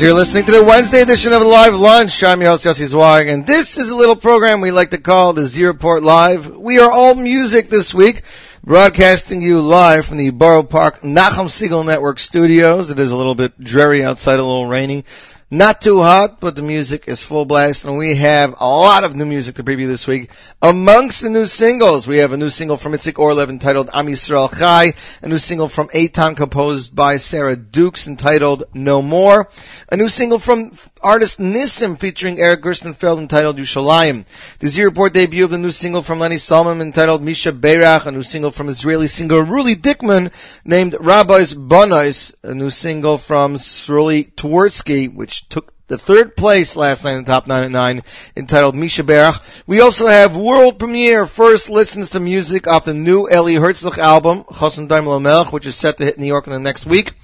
You're listening to the Wednesday edition of Live Lunch, I'm your host Yossi Zweig, and this is a little program we like to call the Z Report Live. We are all music this week, broadcasting you live from the Borough Park Nachum Segal Network studios. It is a little bit dreary outside, a little rainy. Not too hot, but the music is full blast, and we have a lot of new music to preview this week. Amongst the new singles, we have a new single from Itzik Orlev entitled Am Yisrael Chai, a new single from Eytan composed by Sarah Dukes entitled No More, a new single from artist Nissim featuring Eric Gerstenfeld entitled Yerushalayim, the Z Report debut of the new single from Lenny Solomon entitled Mi Sheberach, a new single from Israeli singer Ruli Dikman named Rabois Bonois, a new single from Sruli Twerski, which took the third place last night in the top 9 at 9, entitled Mi Sheberach. We also have world premiere, first listens to music off the new Eli Hertzlich album, Chosson Domeh LaMelech, which is set to hit New York in the next week,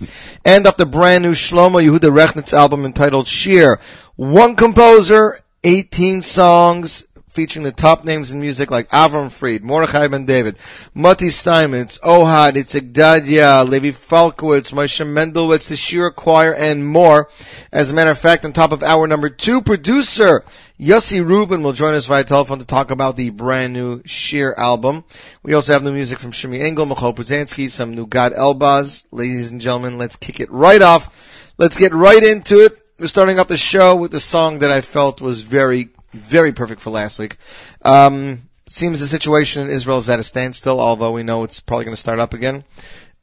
and off the brand new Shlomo Yehuda Rechnitz album entitled Shir. One composer, 18 songs featuring the top names in music like Avram Fried, Mordechai Ben David, Motty Steinmetz, Ohad, Itzik Dadia, Levi Falkowitz, Moshe Mendelwitz, the Shira Choir, and more. As a matter of fact, on top of hour number two, producer Yossi Rubin will join us via telephone to talk about the brand new SHIR album. We also have new music from Shimmy Engel, Michoel Pruzansky, some new Gad Elbaz. Ladies and gentlemen, let's kick it right off. Let's get right into it. We're starting up the show with the song that I felt was very very perfect for last week. Um, seems the situation in Israel is at a standstill, although we know it's probably going to start up again.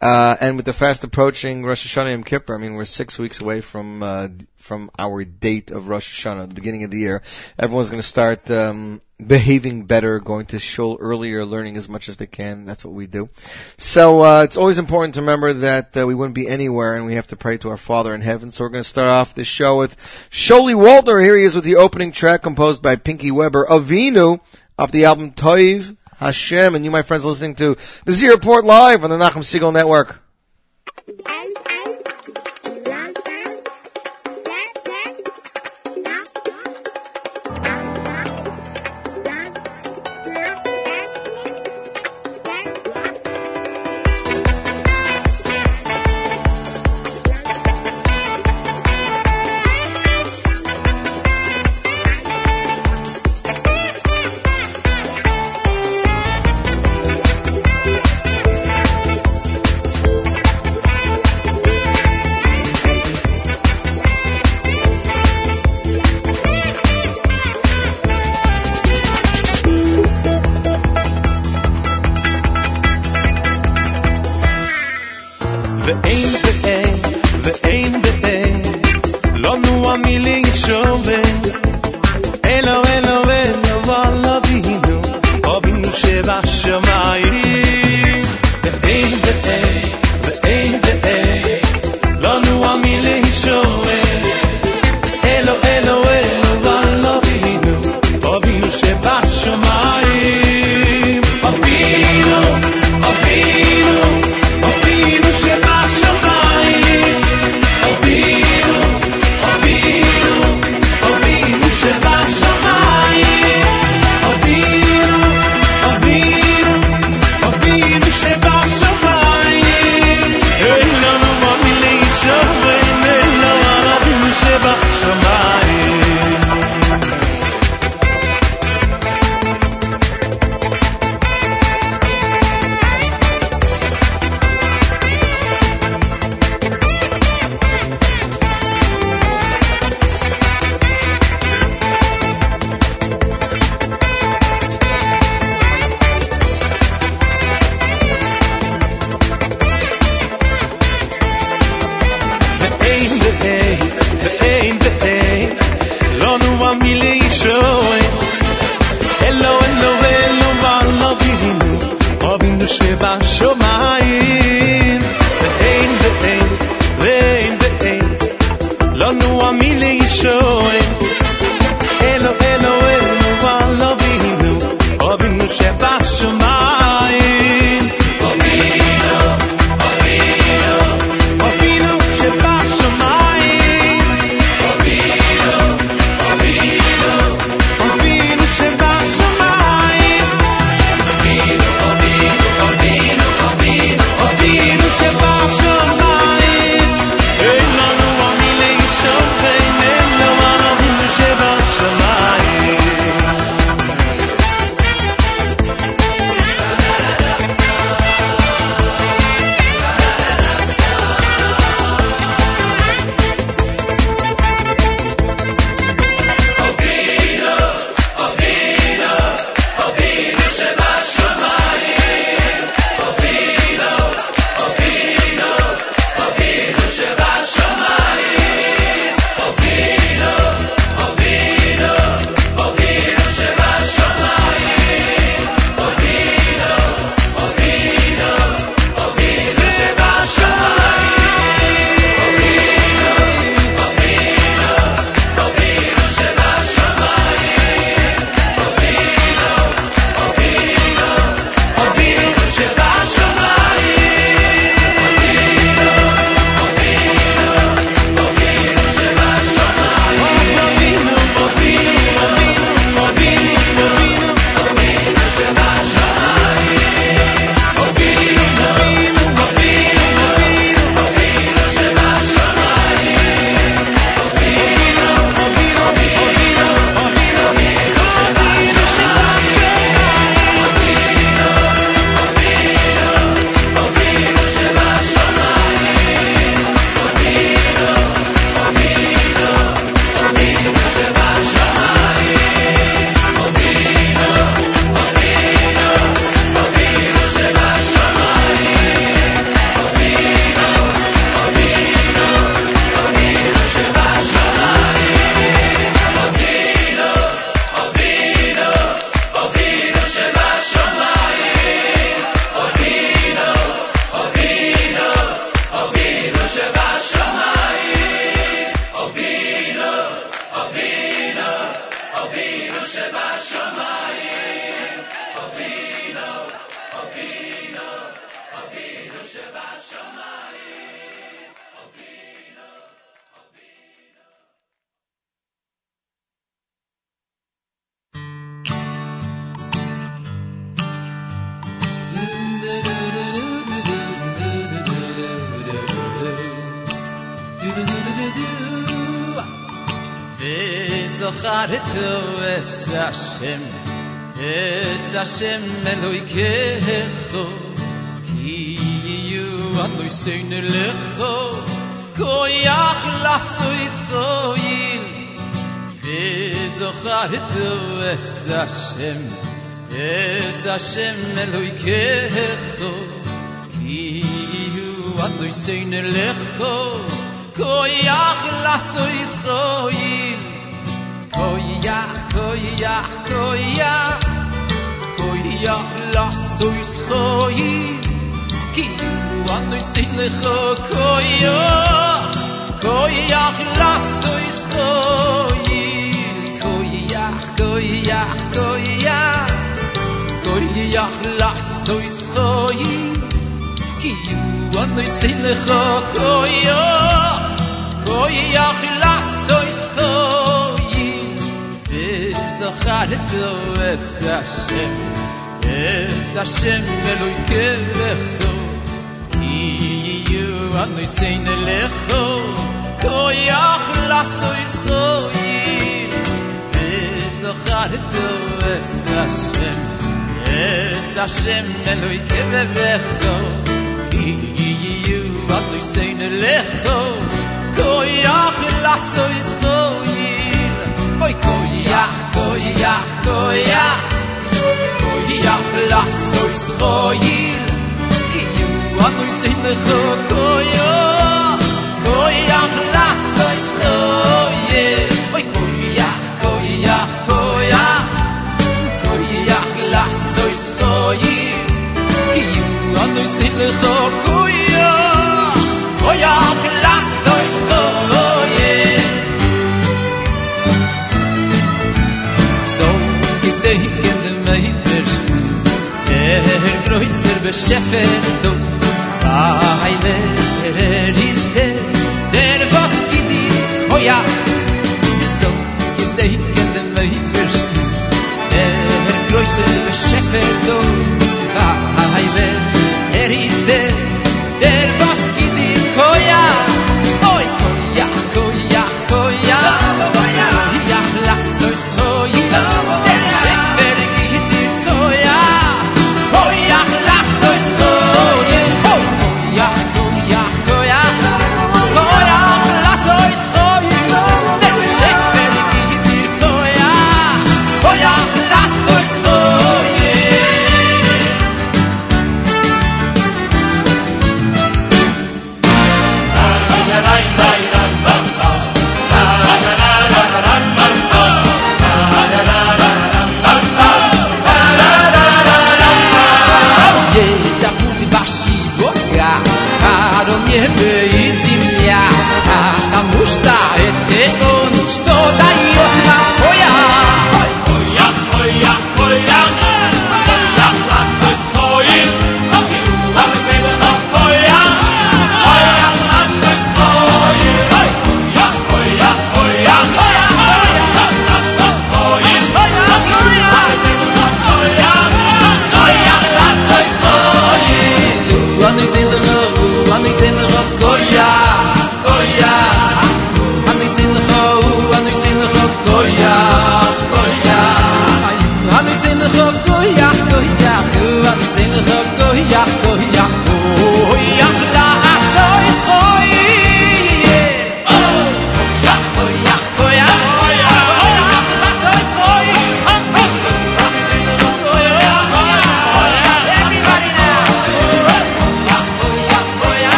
Uh, and with the fast approaching Rosh Hashanah Yom Kippur, I mean, we're six weeks away from uh, from our date of Rosh Hashanah, the beginning of the year. Everyone's going to start um, behaving better, going to shul earlier, learning as much as they can. That's what we do. So uh, it's always important to remember that uh, we wouldn't be anywhere, and we have to pray to our Father in heaven. So we're going to start off this show with Sholi Waldner. Here he is with the opening track composed by Pinky Weber, Avinu, off the album Toiv Hashem, and you, my friends, listening to the Z Report live on the Nachum Segal Network. Hashem Eloikecho ki yu anu seine lecho koyach lasso Israel וזוכרתו es Hashem es Hashem Eloikecho ki yu anu seine lecho koyach lasso Israel koyach koyach koyach oy ya las oy schoy ki wan oy sin le khoy yo koy ya las oy schoy koy ya koy ya koy ya. Koy ya las oy schoy ki wan oy sin le khoy yo koy ya so hat du es ashem es ashem velu kelecho i yu u an de sein lecho ko yach las so is ko i es so hat du es ashem es ashem velu kelecho i yu u an de sein lecho ko yach las so is ko i koyach lasso Israel ki yu anu seine lecho koyach koyach lasso Israel Oy koyach koyach koyach koyach lasso Israel ki yu anu seine lecho koyach du Heile er ist der was gidi ja so gedenken de meistersten der größer bescheffer du Heile er ist der der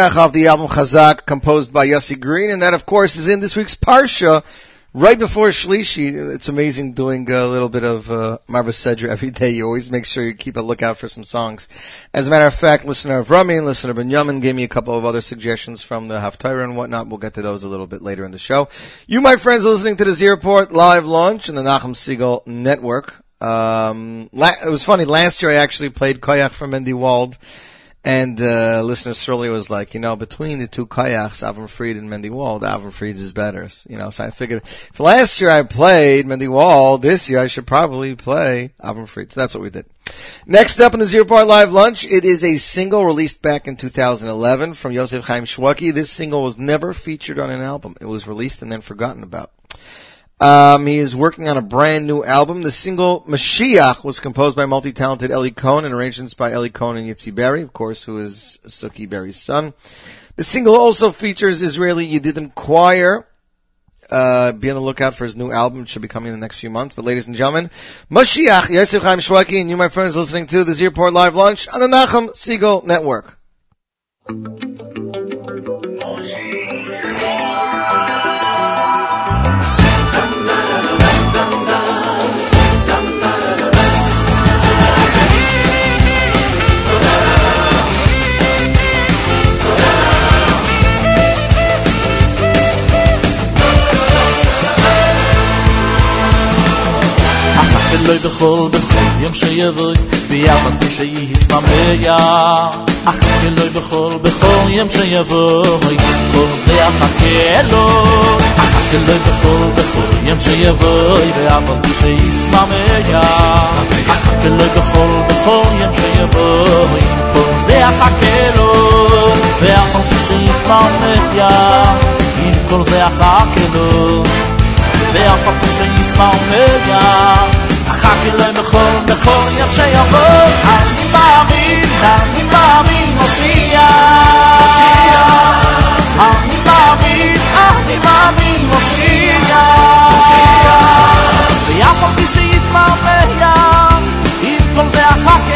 off the album Chazak, composed by Yossi Green, and that of course is in this week's Parsha, right before Shlishi. It's amazing doing a little bit of uh, Marva Sedra every day. You always make sure you keep a lookout for some songs. As a matter of fact, listener of Rami and listener Benjamin gave me a couple of other suggestions from the Haftarah and whatnot. We'll get to those a little bit later in the show. You, my friends, are listening to the Z Report live launch in the Nachum Segal Network. Um, la- it was funny. Last year I actually played Koyach from Mendy Wald And uh, listener Surly was like, you know, between the two kayaks, Avram Fried and Mendy Wald, Avram Fried's is better. You know, so I figured if last year I played Mendy Wald, this year I should probably play Avram Fried. So that's what we did. Next up in the Z Report Live Lunch, it is a single released back in 2011 from Yosef Chaim Shwaki. This single was never featured on an album. It was released and then forgotten about. Um, he is working on a brand new album. The single Mashiach was composed by multi-talented Eli Cohen and arrangements by Eli Cohen and Yitzi Berry, of course, who is Suki Berry's son. The single also features Israeli Yedidim Choir. Uh, be on the lookout for his new album. It should be coming in the next few months. But ladies and gentlemen, Mashiach, Yosef Chaim Shwaki, and you, my friends, listening to the Z Report Live Lunch on the Nachum Segal Network. ולוי בכל בכל יום שיבוי ויחד כשיסמא מיה אך ולוי בכל בכל יום שיבוי כל זה אחכה לו אך ולוי בכל בכל יום שיבוי ויחד כשיסמא מיה אך ולוי בכל בכל יום שיבוי כל זה אחכה לו ויחד כשיסמא מיה אם כל זה אחכה לו ואף על פי שיסמא מיה אחר כלוי בכל, בכל יום שיבוא אני מאמין, אני מאמין, מושיע. מושיע. אני מאמין, אני מאמין, מושיע. מושיע. ויף על פי שיסמרמיה עם כל זה אחר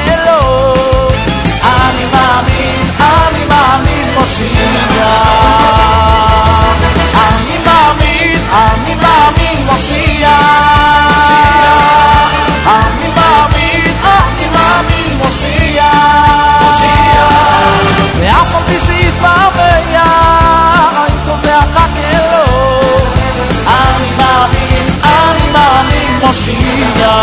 מושיע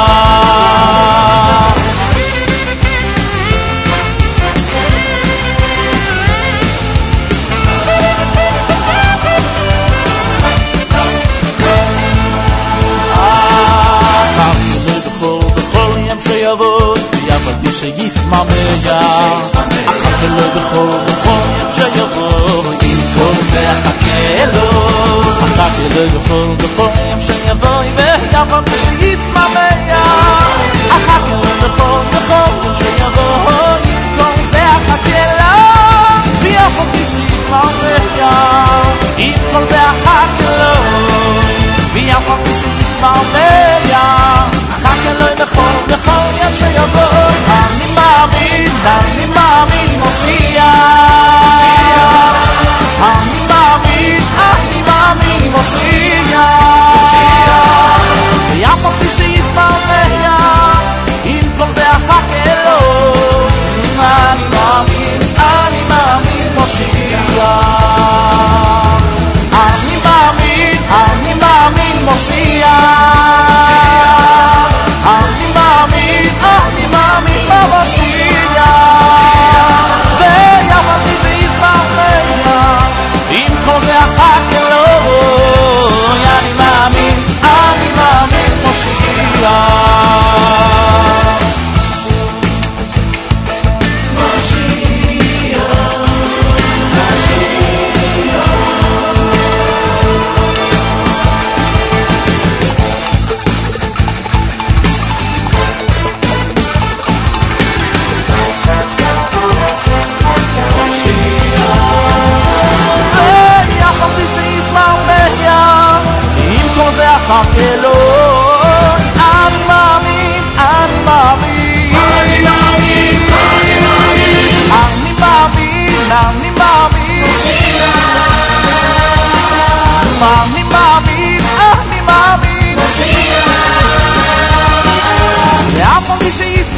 שיבוא ויף על פי שיסמא מיה אחר ולא בכל בכל יום שיבוא ידי גפור גפור ים שיבואי ויבוא ושיסממיה. החקר גפור גפור ים שיבואי כל זה החקלה ויופו כשיסממיה אם כל זה החקלה ויופו כשיסממיה החקלה גפור גפור ים שיבואי אני מאמין, אני מאמין מושיע. אני mi Moshiach. Moshiach. יפו כפי שהתמרמר, אם כל זה הפך אלוהו. אני מאמין, אני מאמין מושיע. אני מאמין, אני מאמין מושיע.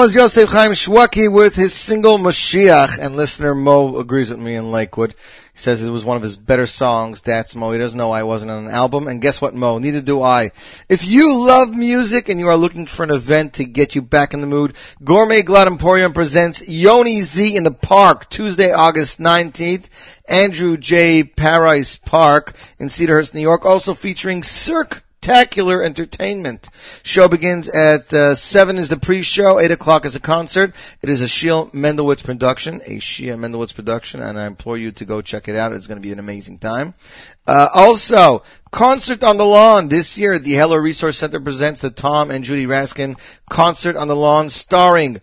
was Yosef Chaim Shwaki with his single Mashiach, and listener Mo agrees with me in Lakewood. He says it was one of his better songs. That's Mo. He doesn't know I wasn't on an album, and guess what, Mo? Neither do I. If you love music and you are looking for an event to get you back in the mood, Gourmet Glatt Emporium presents Yoni Z in the Park, Tuesday, August 19th, Andrew J. Parise Park in Cedarhurst, New York, also featuring Cirque spectacular entertainment. Show begins at uh, seven is the pre-show, eight o'clock is the concert. It is a Shia Mendelowitz production, a Shia Mendelowitz production, and I implore you to go check it out. It's going to be an amazing time. Uh, also, concert on the lawn this year. The Heller Resource Center presents the Tom and Judy Raskin concert on the lawn, starring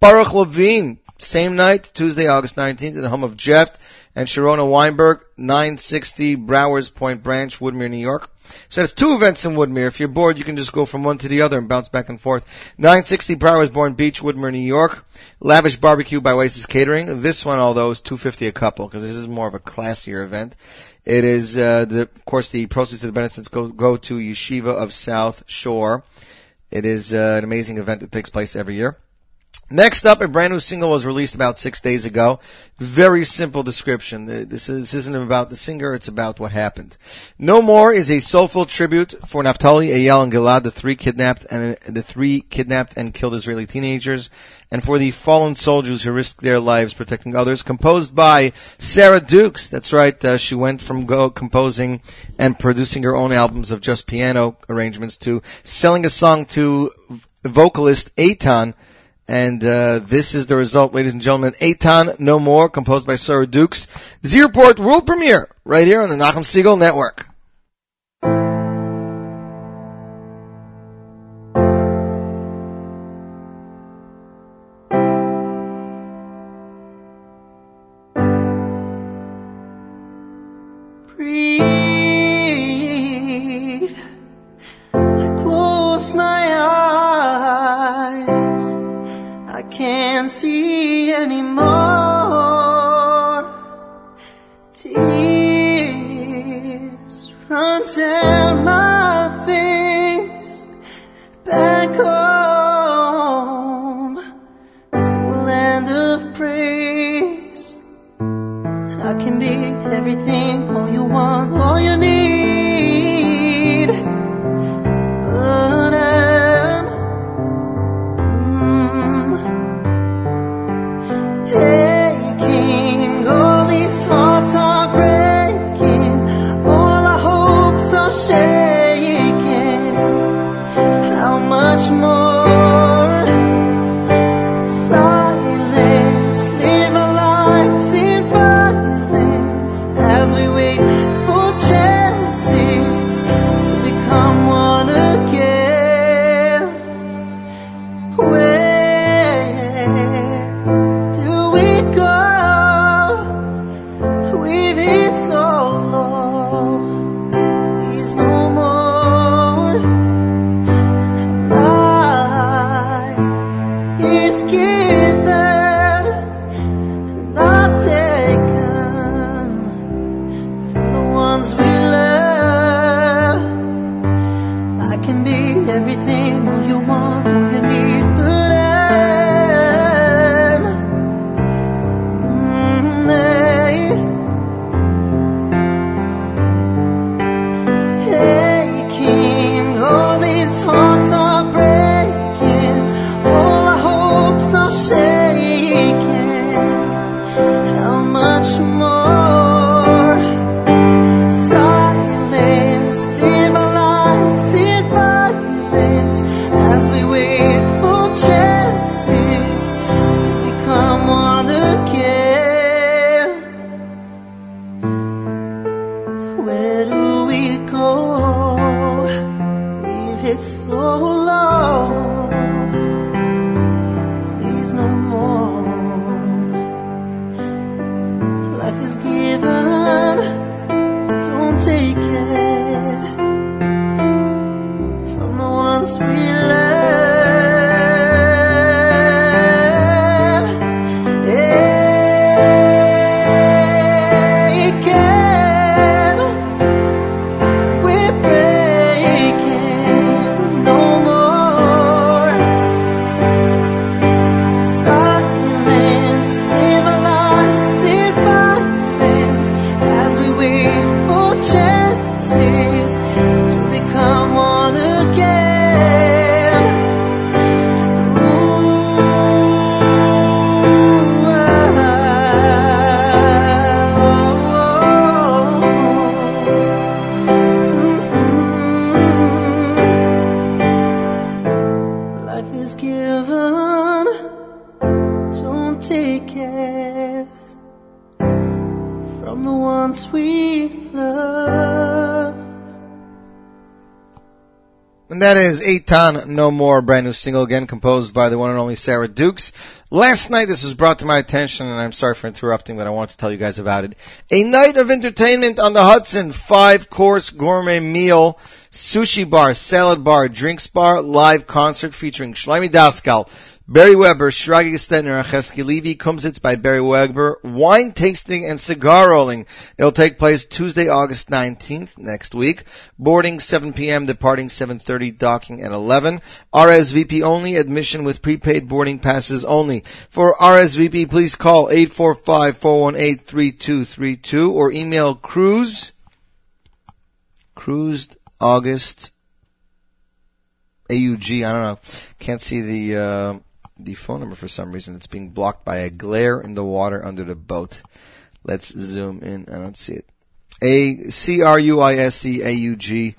Baruch Levine. Same night, Tuesday, August 19th, in the home of Jeff and Sharona Weinberg, 960 Browers Point Branch, Woodmere, New York. So there's two events in Woodmere. If you're bored, you can just go from one to the other and bounce back and forth. 960 Browers Point Branch, Woodmere, New York. Lavish Barbecue by Oasis Catering. This one, although, is 250 a couple because this is more of a classier event. It is, uh, the, of course, the proceeds of the benefits go, go to Yeshiva of South Shore. It is uh, an amazing event that takes place every year. Next up, a brand new single was released about six days ago. Very simple description. This, is, this isn't about the singer, it's about what happened. No More is a soulful tribute for Naftali, Eyal, and Gilad, the three kidnapped and the three kidnapped and killed Israeli teenagers, and for the fallen soldiers who risked their lives protecting others. Composed by Sarah Dukes. That's right. Uh, she went from composing and producing her own albums of just piano arrangements to selling a song to vocalist Eytan and uh, this is the result, ladies and gentlemen. Eytan No More, composed by Sarah Dukes. Z Report world premiere, right here on the Nachum Segal Network. Is No More, brand new single again, composed by the one and only Sarah Dukes. Last night, this was brought to my attention, and I'm sorry for interrupting, but I want to tell you guys about it. A night of entertainment on the Hudson, five course gourmet meal, sushi bar, salad bar, drinks bar, live concert featuring Shlomi Daskal, Barry Weber, Shragi Stetner, and Chesky Levy, Kumsitz by Barry Weber, wine tasting and cigar rolling. It'll take place Tuesday, August 19th, next week. Boarding 7 p.m., departing 7.30, docking at 11. RSVP only, admission with prepaid boarding passes only. For RSVP, please call 845-418-3232 or email cruise, cruised August, AUG, I don't know, can't see the, uh, the phone number for some reason. It's being blocked by a glare in the water under the boat. Let's zoom in. I don't see it. A C R U I S E A U G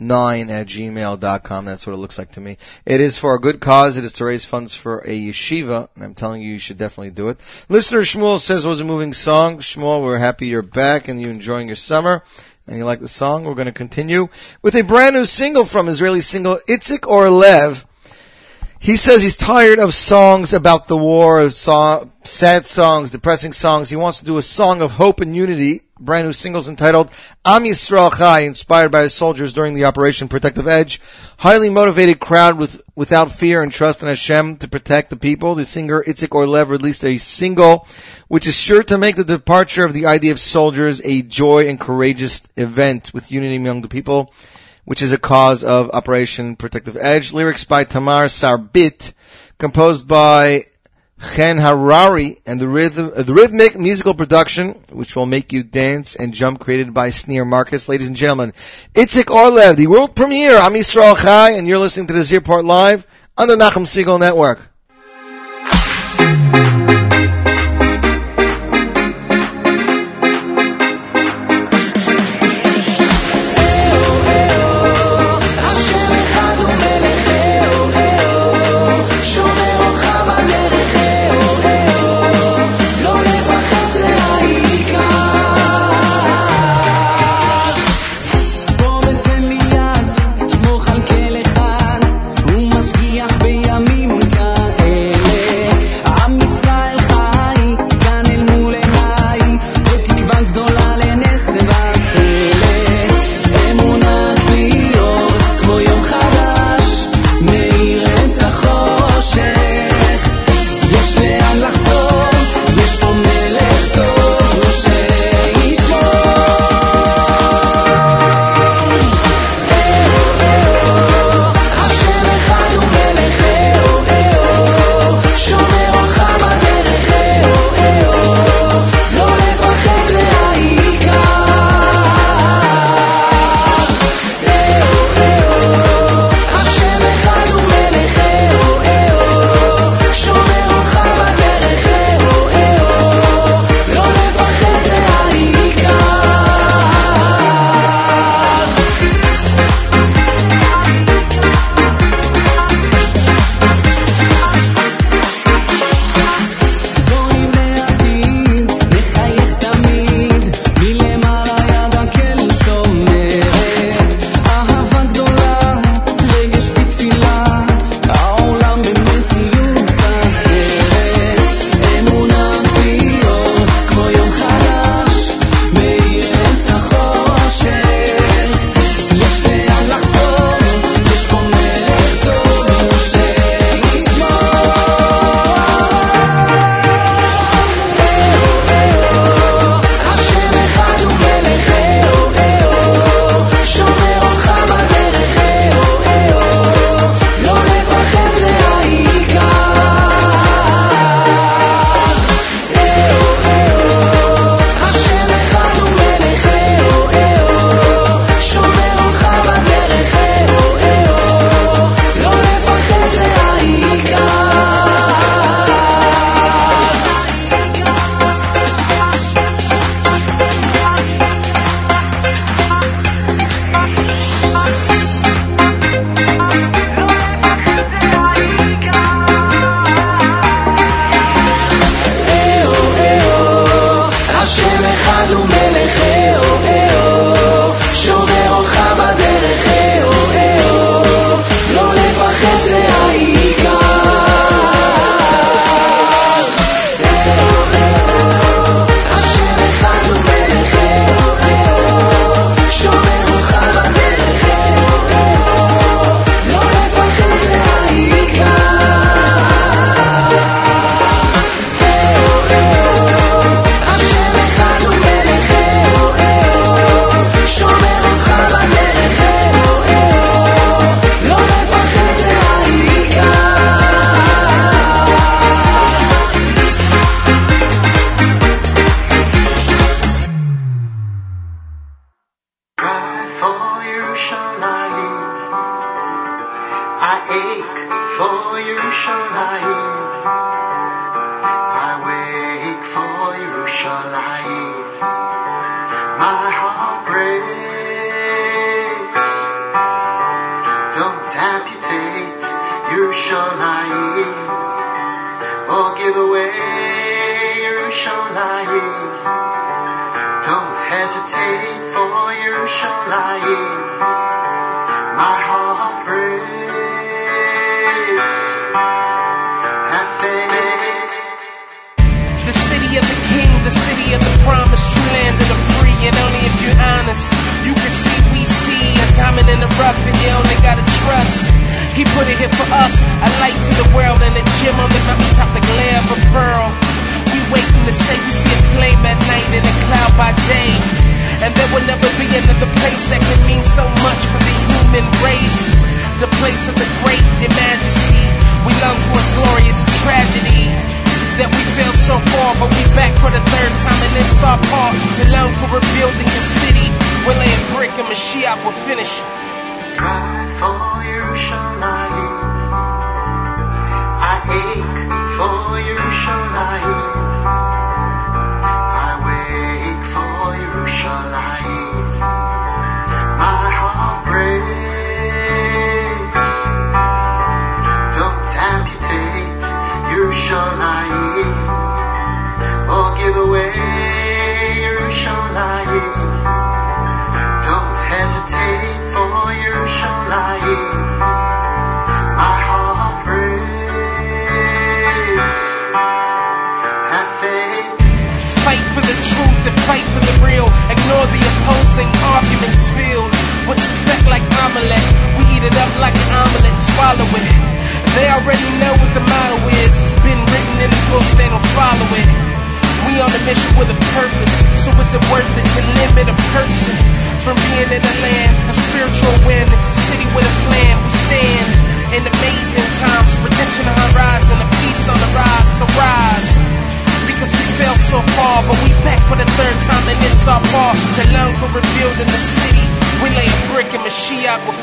nine at gmail.com. That's what it looks like to me. It is for a good cause. It is to raise funds for a yeshiva, and I'm telling you, you should definitely do it. Listener Shmuel says it was a moving song. Shmuel, we're happy you're back and you're enjoying your summer. And you like the song? We're going to continue with a brand new single from Israeli single Itzik Orlev. He says he's tired of songs about the war, song, sad songs, depressing songs. He wants to do a song of hope and unity. Brand new singles entitled Am Yisrael Chai, inspired by his soldiers during the Operation Protective Edge. Highly motivated crowd with without fear and trust in Hashem to protect the people. The singer Itzik Orlev released a single which is sure to make the departure of the idea of soldiers a joy and courageous event with unity among the people which is a cause of Operation Protective Edge. Lyrics by Tamar Sarbit, composed by Chen Harari, and the, rhythm, uh, the rhythmic musical production, which will make you dance and jump, created by Sneer Marcus. Ladies and gentlemen, Itzik Orlev, the world premiere, Am Yisrael Chai, and you're listening to the Z Report Live on the Nachum Segal Network.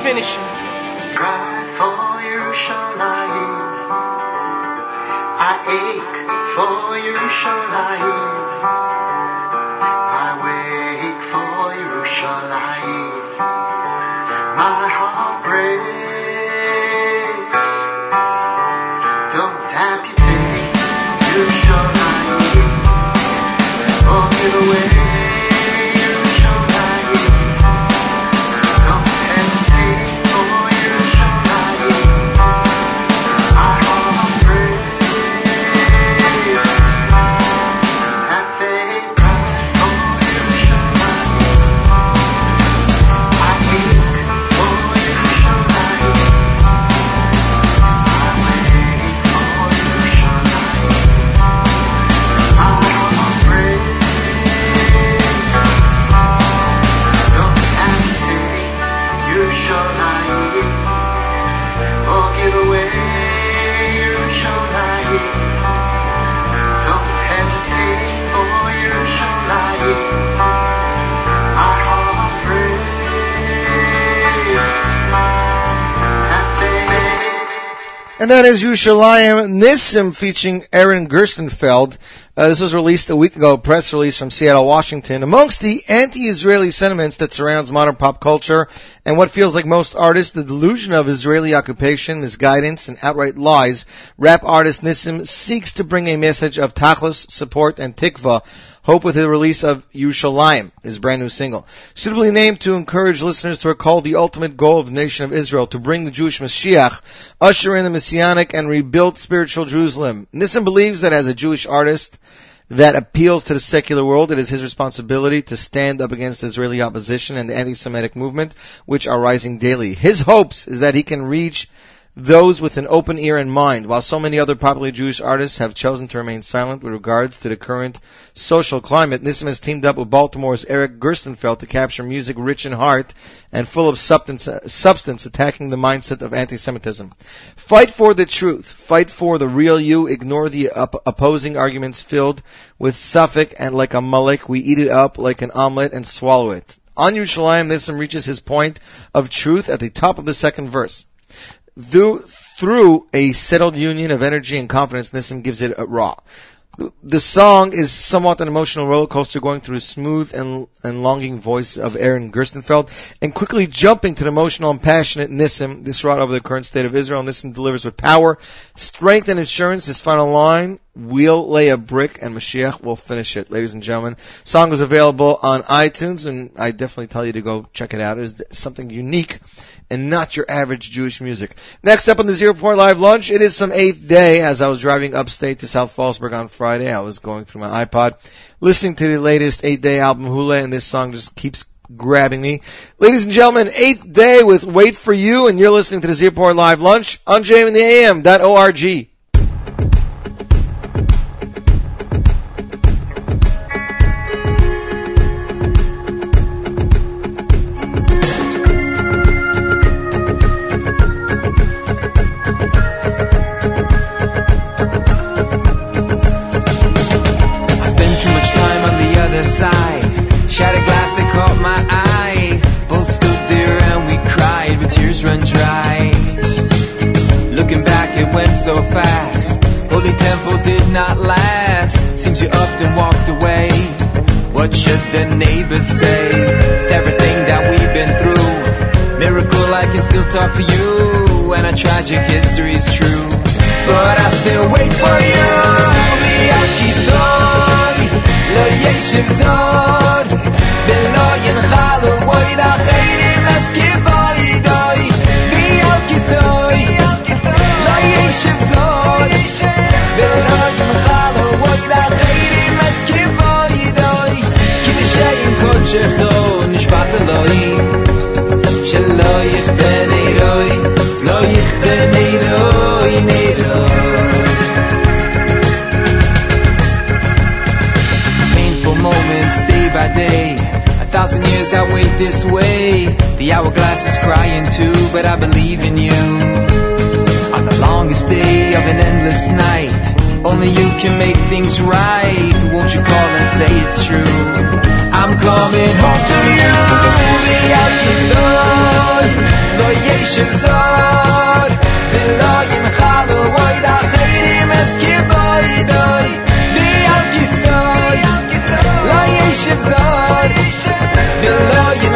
Finish Is Nissim featuring Aaron Gerstenfeld. Uh, this was released a week ago, press release from Seattle, Washington. Amongst the anti-Israeli sentiments that surrounds modern pop culture and what feels like most artists, the delusion of Israeli occupation, misguidance, and outright lies, rap artist Nissim seeks to bring a message of tachlis, support, and tikva, hope with the release of Yerushalayim, his brand new single. Suitably named to encourage listeners to recall the ultimate goal of the nation of Israel, to bring the Jewish Mashiach, usher in the Messianic and rebuild spiritual Jerusalem. Nissim believes that as a Jewish artist, that appeals to the secular world, it is his responsibility to stand up against Israeli opposition and the anti-Semitic movement, which are rising daily. His hopes is that he can reach those with an open ear and mind, while so many other popular Jewish artists have chosen to remain silent with regards to the current social climate. Nissim has teamed up with Baltimore's Eric Gerstenfeld to capture music rich in heart and full of substance, uh, substance attacking the mindset of anti-Semitism. Fight for the truth. Fight for the real you. Ignore the op- opposing arguments filled with suffix and like a mullik, we eat it up like an omelet and swallow it. On Yerushalayim, Nissim reaches his point of truth at the top of the second verse. Through, a settled union of energy and confidence, Nissim gives it a raw. The song is somewhat an emotional roller coaster going through the smooth and, and longing voice of Aaron Gerstenfeld and quickly jumping to the emotional and passionate Nissim, this over the current state of Israel. Nissim delivers with power, strength, and assurance. His final line, we'll lay a brick and Mashiach will finish it. Ladies and gentlemen, song is available on iTunes and I definitely tell you to go check it out. It's something unique and not your average Jewish music. Next up on the Z Report Live Lunch, it is some eighth day. As I was driving upstate to South Fallsburg on Friday, I was going through my iPod, listening to the latest eight day album Hula, and this song just keeps grabbing me. Ladies and gentlemen, eighth day with Wait For You, and you're listening to the Z Report Live Lunch on JMintheAM.org. so fast. Holy temple did not last. Seems you upped and walked away. What should the neighbors say? It's everything that we've been through. Miracle, I can still talk to you, and our tragic history is true. But I still wait for you. Painful moments day by day. A thousand years I wait this way. The hourglass is crying too, but I believe in you. On the longest day of an endless night, only you can make things right. Won't you call and say it's true? I'm coming home to you. V'yal lo yeshiv zod, v'lo yinchal uvoid acherim es kiboidoi. V'yal kisoy, lo yeshiv zod, v'lo yinchal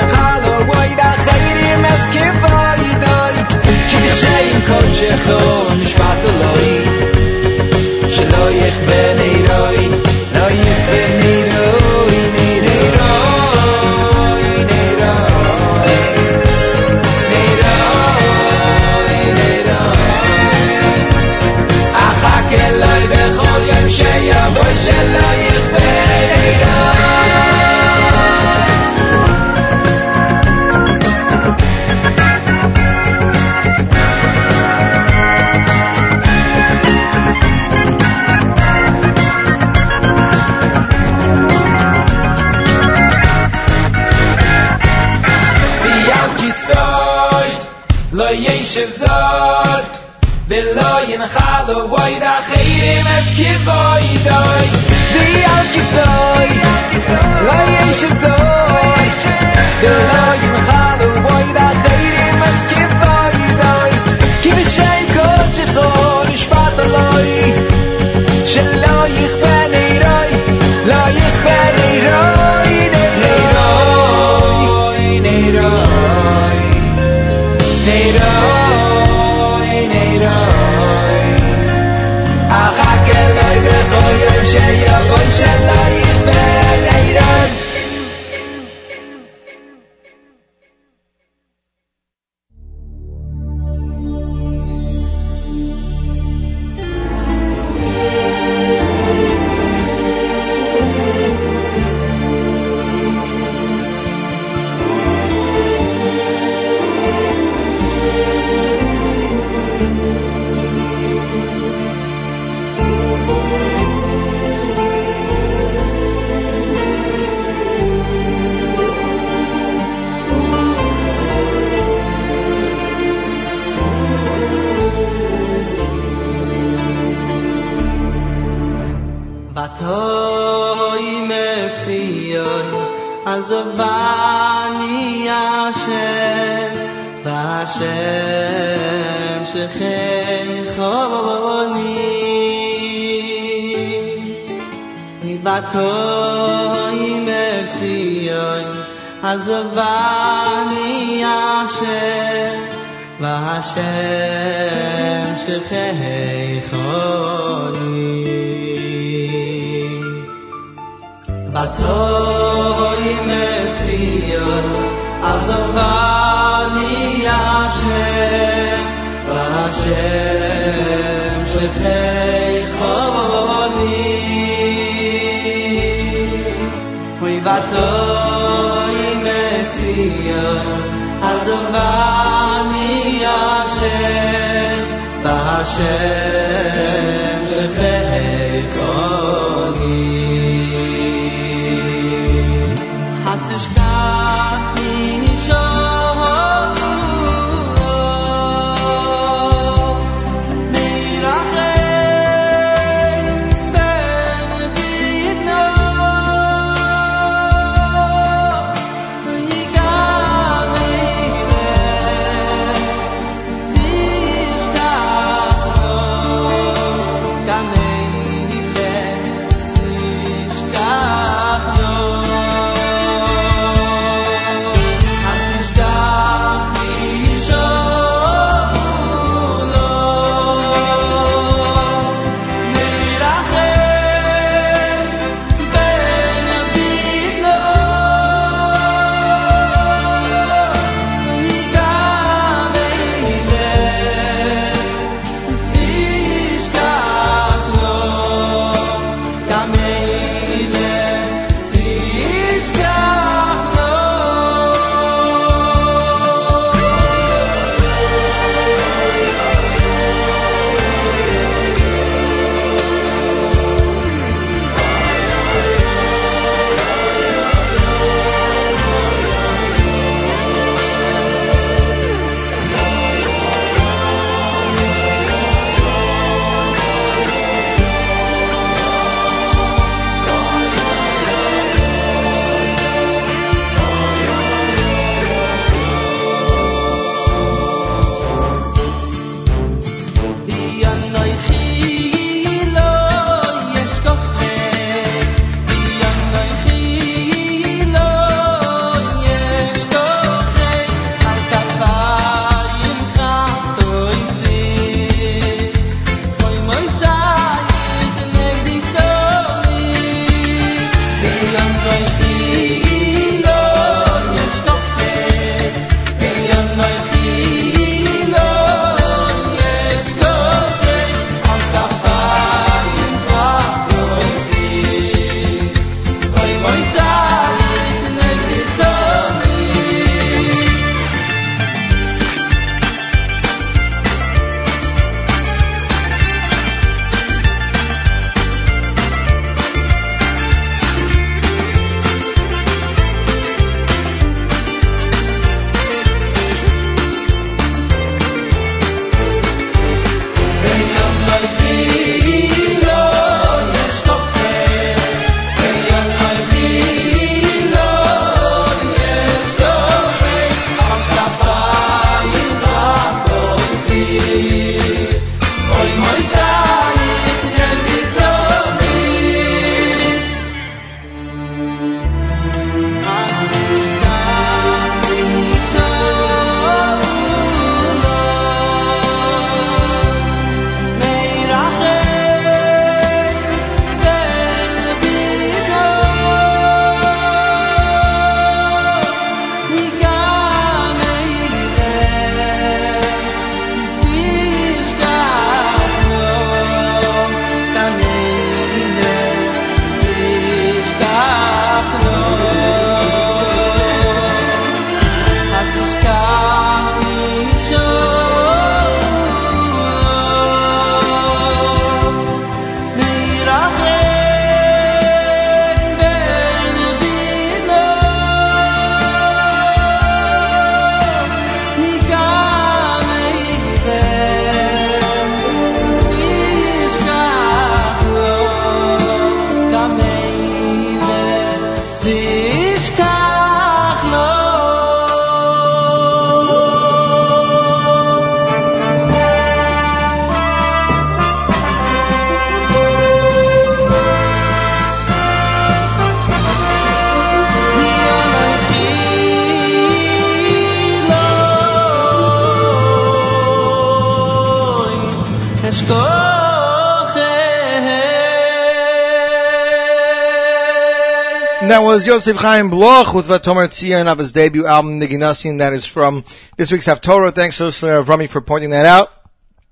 And that was Yosef Chaim Bloch with Vatomer Tzion of his debut album, Niginasian. That is from this week's Haftorah. Thanks listener Rami for pointing that out.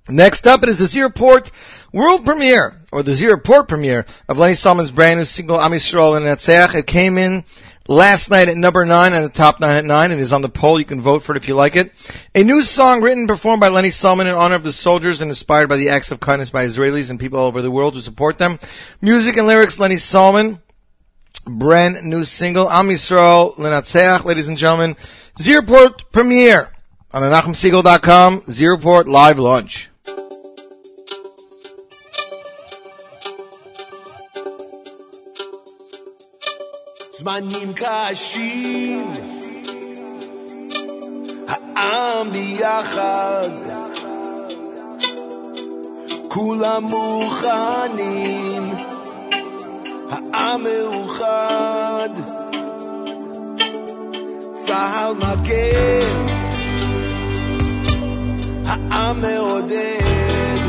Next up, it is the Z Report world premiere, or the Z Report premiere of Lenny Solomon's brand new single, Am Yisrael Lanetzach. It came in last night at number nine and the top nine at nine. and It is on the poll. You can vote for it if you like it. A new song written and performed by Lenny Solomon in honor of the soldiers and inspired by the acts of kindness by Israelis and people all over the world who support them. Music and lyrics, Lenny Solomon brand new single, Am Yisrael Lanetzach, ladies and gentlemen. Z Report premiere on AnachemSiegel.com, Z Report live launch. זמנים קשים, העם ביחד, כולם מוכנים. העם מאוחד, צה"ל מגן, העם מעודד,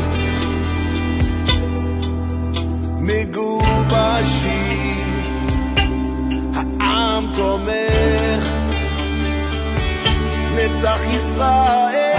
מגובשים. העם תומך, נצח ישראל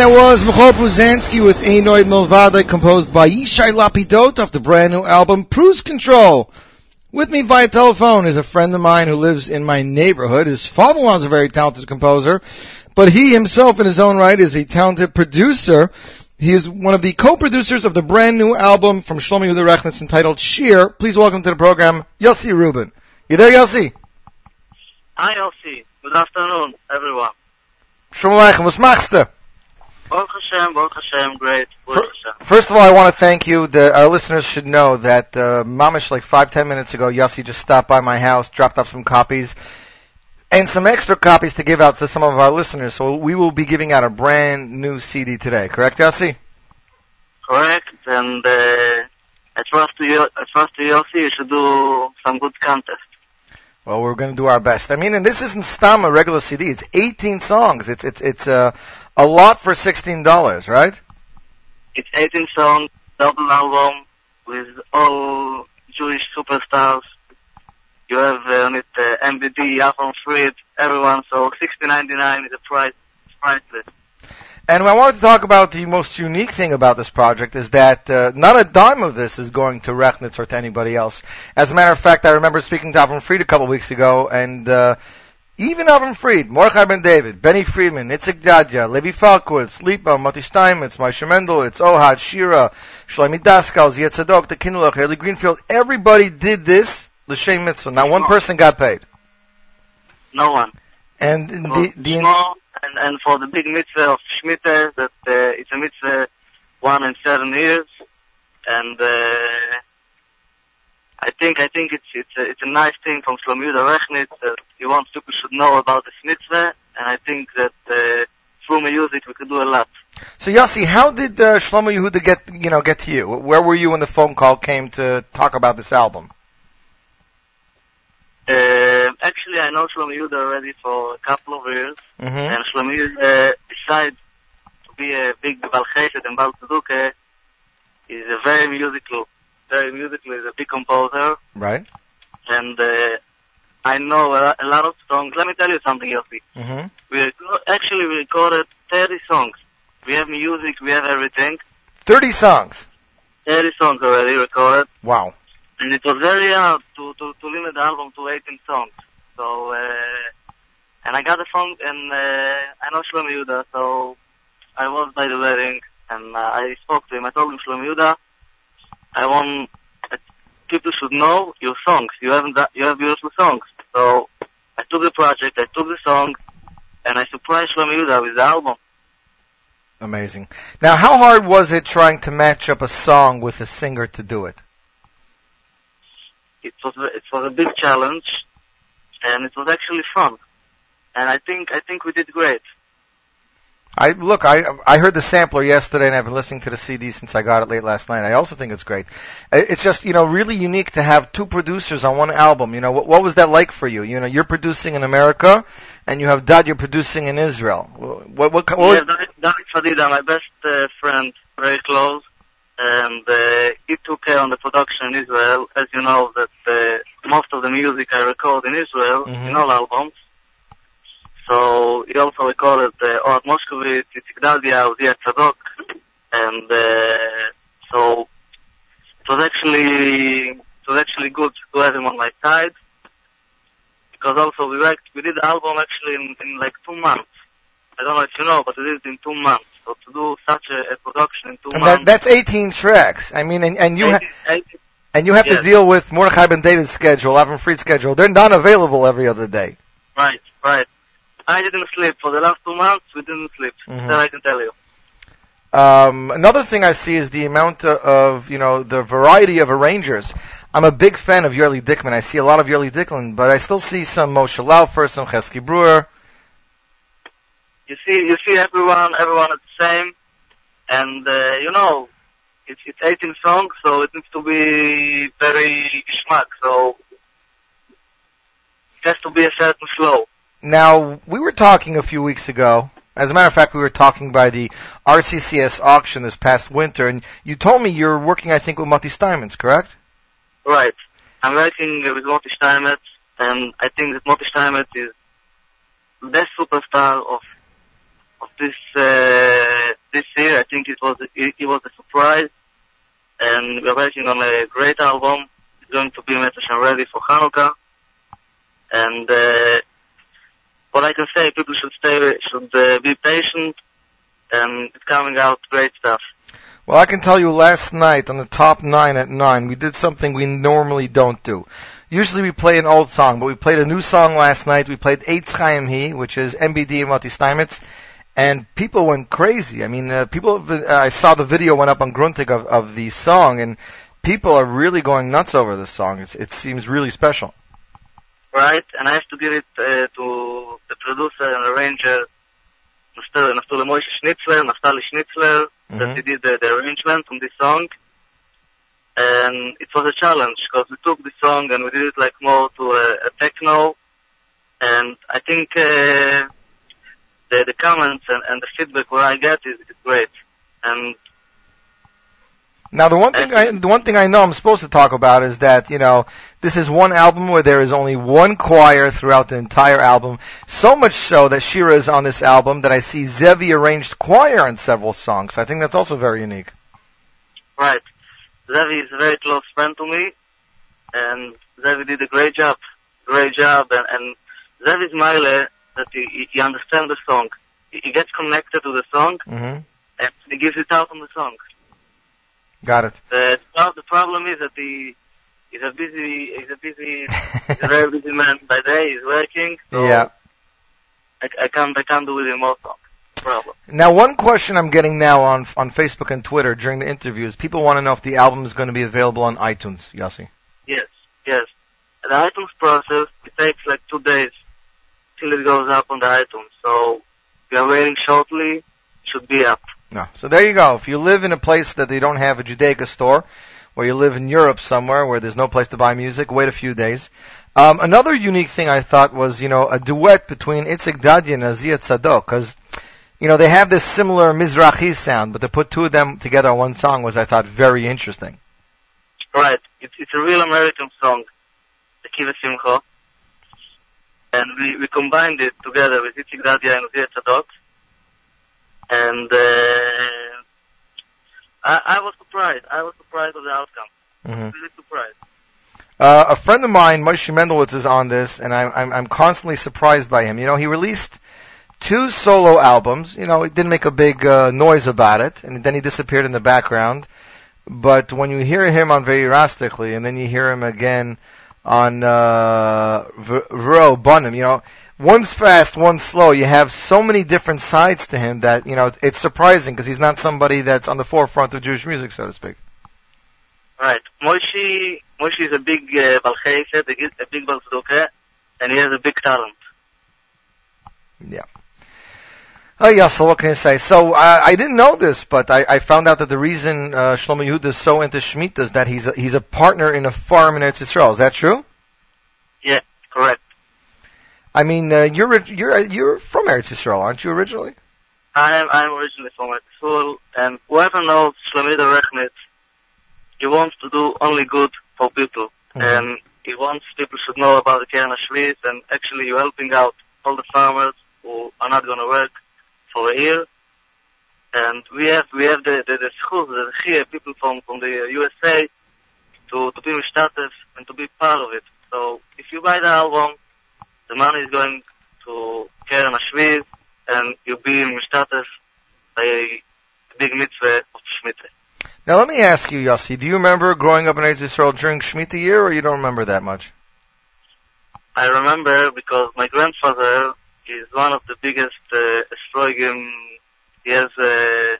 that was Michoel Pruzansky with Ainoid Milvada, composed by Yishai Lapidot off the brand new album Cruise Control. With me via telephone is a friend of mine who lives in my neighborhood. His father-in-law is a very talented composer, but he himself in his own right is a talented producer. He is one of the co-producers of the brand new album from Shlomo Yehuda Rechnitz entitled SHIR. Please welcome to the program, Yossi Rubin. You there, Yossi? Hi, Elsie. Good afternoon, everyone. Shalom Aleichem. Was machst? Baruch Hashem, Baruch Hashem, great. Baruch Hashem. First of all, I want to thank you. The, our listeners should know that uh, mamish like five ten minutes ago, Yossi just stopped by my house, dropped off some copies, and some extra copies to give out to some of our listeners. So we will be giving out a brand new CD today. Correct, Yossi? Correct, and uh, I trust you. I trust you, Yossi. You should do some good contest. Well, we're going to do our best. I mean, and this isn't stam a regular CD. It's 18 songs. It's it's it's uh, a lot for sixteen dollars, right? It's 18 songs, double album with all Jewish superstars. You have uh, on it uh, MBD, Avram Fried, everyone. So 60.99 is a price. Priceless. And I wanted to talk about the most unique thing about this project is that uh, not a dime of this is going to Rechnitz or to anybody else. As a matter of fact, I remember speaking to Avram Fried a couple of weeks ago, and uh, even Avram Fried, Mordechai Ben David, Benny Friedman, Itzik Dadya, Levi Falkowitz, Lipa, Motty Steinmetz, Moshe Mendel, it's Ohad, Shira, Shlomi Daskal, Tzadok, the Kinulach, Haley Greenfield, everybody did this, L'Shem Mitzvah. Not one person got paid. No one. And the, the, Small, and, and for the big mitzvah of Shemitah, that uh, it's a mitzvah one in seven years, and uh, I think I think it's it's a, it's a nice thing from Shlomo Yehuda Rechnitz he wants people should know about the mitzvah, and I think that uh, through music we could do a lot. So Yossi, how did uh, Shlomo Yehuda get you know get to you? Where were you when the phone call came to talk about this album? Uh, actually, I know Shlomo Yehuda already for a couple of years, Mm-hmm. and Shlomo Yehuda, uh, besides to be a big Chesed and Bal Tzedukah, is a very musical, very musical, is a big composer, Right. and uh, I know a, lot of songs. Let me tell you something, Yossi. Mm-hmm. We actually we recorded 30 songs. We have music, we have everything. Thirty songs. 30 songs already recorded, Wow. and it was very hard to, to, to limit the album to 18 songs. So, uh, and I got the phone, and uh, I know Shlomo Yehuda, so I was by the wedding, and uh, I spoke to him. I told him, Shlomo Yehuda, I want people should know your songs. You haven't, got- you have beautiful songs. So I took the project, I took the song, and I surprised Shlomo Yehuda with the album. Amazing. Now, how hard was it trying to match up a song with a singer to do it? it was a, it was a big challenge, and it was actually fun. And I think I think we did great. I look, I I heard the sampler yesterday, and I've been listening to the CD since I got it late last night. I also think it's great. It's just you know really unique to have two producers on one album. You know what what was that like for you? You know you're producing in America, and you have Dad you're producing in Israel. What what, what was yeah, David Fadida, my best uh, friend, very close, and uh, he took care on the production in Israel. As you know, that uh, most of the music I record in Israel Mhm. in all albums. So he also recorded uh, Ohad Moskowitz, Itzik Dadia, Uzia Tzadok, and uh, so it was actually it was actually good to have him on my side because also we worked we did the album actually in, in like two months. I don't know if you know, but we did it in two months. So to do such a, a production in two and that, months, that's 18 tracks. I mean, and, and you ha- I, I, and you have to deal with Mordechai Ben David's schedule, Avram Fried's schedule. They're not available every other day. right, right. I didn't sleep for the last two months. We didn't sleep. Mhm. That I can tell you. Um, another thing I see is the amount of, of, you know, the variety of arrangers. I'm a big fan of Ruli Dikman. I see a lot of Ruli Dikman, but I still see some Moshe Laufer, some Chesky Breuer. You see, you see everyone, everyone is the same, and uh, you know, it's it's 18 songs, so it needs to be very geschmack. So it has to be a certain flow. Now, we were talking a few weeks ago. As a matter of fact, we were talking by the RCCS auction this past winter, and you told me you're working, I think, with Motty Steinmetz, correct? Right. I'm working with Motty Steinmetz, and I think that Motty Steinmetz is the best superstar of of this uh, this year. I think it was it, it was a surprise, and we're working on a great album. It's going to be Metash ready for Hanukkah, and uh, what I can say, people should stay should uh, be patient, and it's coming out great stuff. Well, I can tell you last night on the top nine at nine, we did something we normally don't do. Usually we play an old song, but we played a new song last night. We played Eitz Chaim He, which is MBD and Motty Steinmetz, and people went crazy. I mean, uh, people, uh, I saw the video went up on Gruntig of, of the song, and people are really going nuts over this song. It's, it seems really special. right? And I have to give it uh, to producer and arranger, Naftali Naftali Moshe Schnitzler, Naftali Schnitzler, that Mhm. he did the, the arrangement on this song. And it was a challenge because we took the song and we did it like more to a, a techno. And I think uh, the the comments and, and the feedback where I get is, is great. And Now, the one thing I, the one thing I know I'm supposed to talk about is that you know this is one album where there is only one choir throughout the entire album. So much so that Shira is on this album that I see Zevi arranged choir on several songs. I think that's also very unique. Right. Zevi is a very close friend to me, and Zevi did a great job, great job, and, and Zevi's Mile that he, he- understands the song. He, gets connected to the song, hmm and he gives it out on the song. Got it. The, the problem is that he, he's a busy, he's a busy, he's a very busy man by day, he's working, so Yeah. I, I can't, I can't do with him more songs. Problem. Now, one question I'm getting now on on Facebook and Twitter during the interviews, people want to know if the album is going to be available on iTunes. Yossi. Yes, yes. The iTunes process, it takes like two days till it goes up on the iTunes. So we are waiting shortly. It should be up. No. So there you go. If you live in a place that they don't have a Judaica store, or you live in Europe somewhere where there's no place to buy music, wait a few days. Um, another unique thing I thought was, you know, a duet between Itzik Dadya and Uzia Tzadok, because, you know, they have this similar Mizrahi sound, but to put two of them together on one song was, I thought, very interesting. Right. It's, it's a real American song, the Kiva Simcha. And we, we combined it together with Itzik Dadia and Uzia Tzadok. And, uh, I, I was surprised. I was surprised of the outcome. Mhm. Really surprised. Uh, a friend of mine, Moshe Mendelowitz, is on this, and I'm, I'm, I'm constantly surprised by him. You know, he released two solo albums. You know, he didn't make a big uh, noise about it, and then he disappeared in the background. But when you hear him on Very Rastically, and then you hear him again on uh, Vero Bunham, you know, one's fast, one's slow. You have so many different sides to him that you know it's surprising because he's not somebody that's on the forefront of Jewish music, so to speak. Right. Moshe, Moshe is a big uh, Balcheiset, a big- a big Balzduke, and he has a big talent. Yeah. Oh yeah, so what can I say? So I, I didn't know this, but I, I found out that the reason uh, Shlomo Yehuda is so into Shemitah is that he's a, he's a partner in a farm in Eretz Yisrael. Is that true? Yeah, correct. I mean, uh, you're you're you're from Eretz Yisrael, aren't you originally? I am, I'm originally from Etzul, and whoever knows Shlomo Yehuda Rechnitz, he wants to do only good for people. And he wants people should know about the Keren HaShvit, and actually you're helping out all the farmers who are not going to work for a year. And we have, we have the, the, the schools, the here, people from, from the USA, to, to be mishtatev and to be part of it. So if you buy the album, the money is going to Keren HaShvit, and you'll be mishtatev by a big mitzvah of Shemitah. Now let me ask you, Yossi, do you remember growing up in Eretz Yisrael during Shemitah year, or you don't remember that much? I remember because my grandfather is one of the biggest uh, esrogim. He has, uh,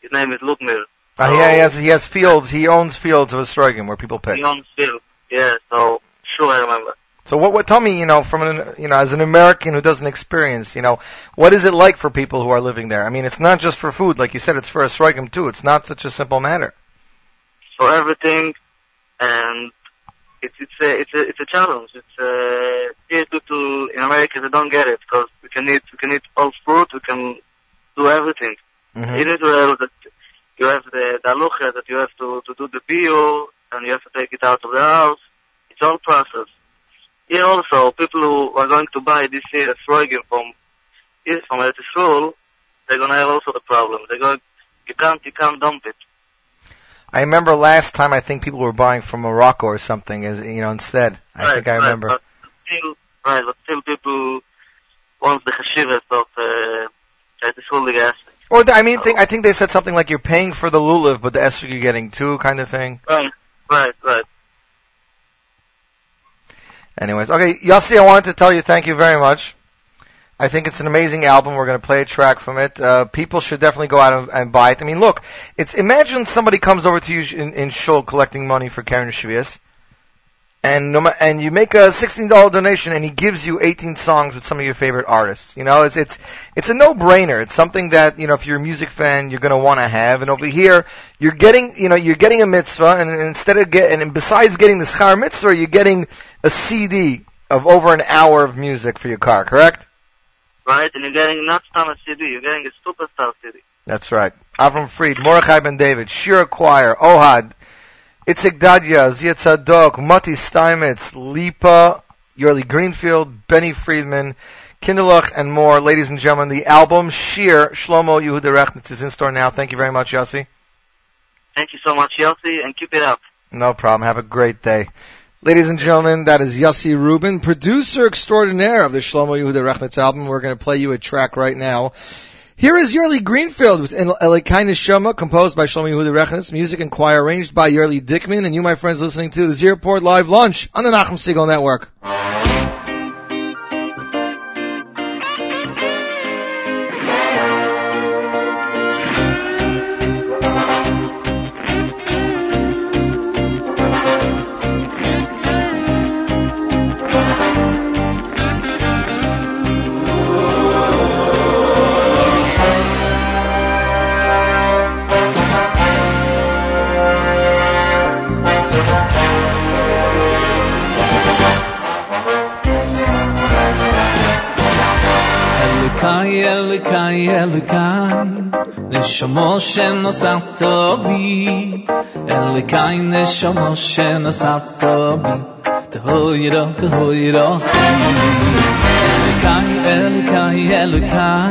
his name is Lubmir. Uh, yeah, he has he has fields. He owns fields of esrogim where people pick. He owns fields. Yeah, so sure I remember. So what, what, tell me, you know, from an, you know, as an American who doesn't experience, you know, what is it like for people who are living there? I mean, it's not just for food, like you said, it's for esrogim too. It's not such a simple matter. For everything, and it's it's a it's a it's a challenge. It's a, here people in America they don't get it because we can eat we can eat all fruit, we can do everything. Mhm. In Israel, that you have the the that you have to to do the bio and you have to take it out of the house. It's all process. Here also, people who are going to buy this year a Freugen from is from Eretz Yisrael, they're gonna have also the problem. They're going you can't you can't dump it. I remember last time I think people were buying from Morocco or something, as you know, instead. I right, think I right, remember. But still, right, but still people want the chashivas of uh, Eretz Yisrael gas. Or the, I mean, think, I think they said something like you're paying for the lulav, but the esrog you're getting too, kind of thing. Right, right, right. Anyways, okay, Yossi, I wanted to tell you thank you very much. I think it's an amazing album. We're going to play a track from it. Uh, people should definitely go out and, and buy it. I mean, look, it's imagine somebody comes over to you in, in Shul collecting money for Karen Shvias, and no, ma- and you make a sixteen dollar donation, and he gives you eighteen songs with some of your favorite artists. You know, it's it's it's a no brainer. It's something that you know if you're a music fan, you're going to want to have. And over here, you're getting you know you're getting a mitzvah, and instead of get and besides getting the schar mitzvah, you're getting a CD of over an hour of music for your car. Correct? Right, and you're getting not Stam a CD, you're getting a superstar CD. That's right. Avram Fried, Mordechai Ben David, Shira Choir, Ohad, Itzik Dadya, Uzia Tzadok, Motty Steinmetz, Lipa, Yorli Greenfield, Benny Friedman, Kinderlach, and more. Ladies and gentlemen, the album Shir Shlomo Yehuda Rechnitz is in store now. Thank you very much, Yossi. Thank you so much, Yossi, and keep it up. No problem. Have a great day. Ladies and gentlemen, that is Yossi Rubin, producer extraordinaire of the Shlomo Yehuda Rechnitz album. We're going to play you a track right now. Here is Yerli Greenfield with Elokai Neshama, composed by Shlomo Yehuda Rechnitz, music and choir arranged by Ruli Dikman, and you, my friends, listening to the Z Report Live Lunch on the Nachum Segal Network. el kai ne shomo shen osato bi el kai ne shomo shen osato bi to yiro to yiro el kai el kai el kai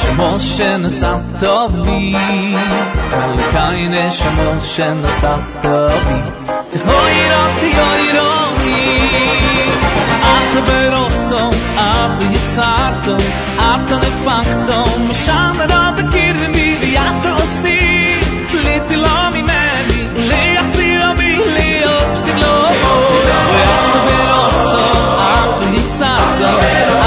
shomo shen el Beroso, ato yitzarto, ato nefachto, misham ero bekirmi, vi ato osi, liti lo mimeni, li achsiro mi, li ofsi lo. Ato beroso, ato yitzarto,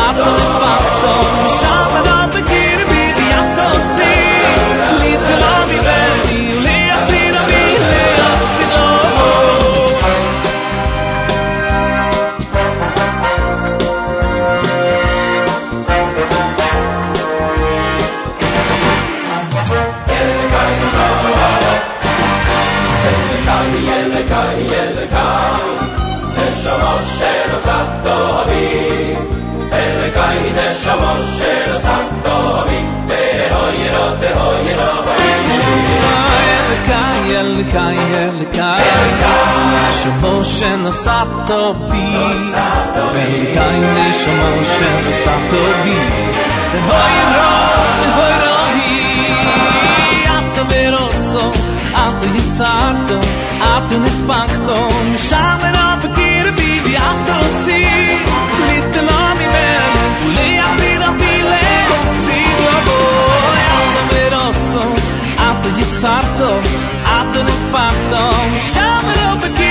lekai lekai shmo shen sato bi lekai me shmo shen sato bi te hoy ro te hoy ro bi at me rosso at te hitzato at te fakto shame na pekir bi bi at si lit na mi men le yasi na bi at me le, si globo Ato beroso, ato yitzarto Ato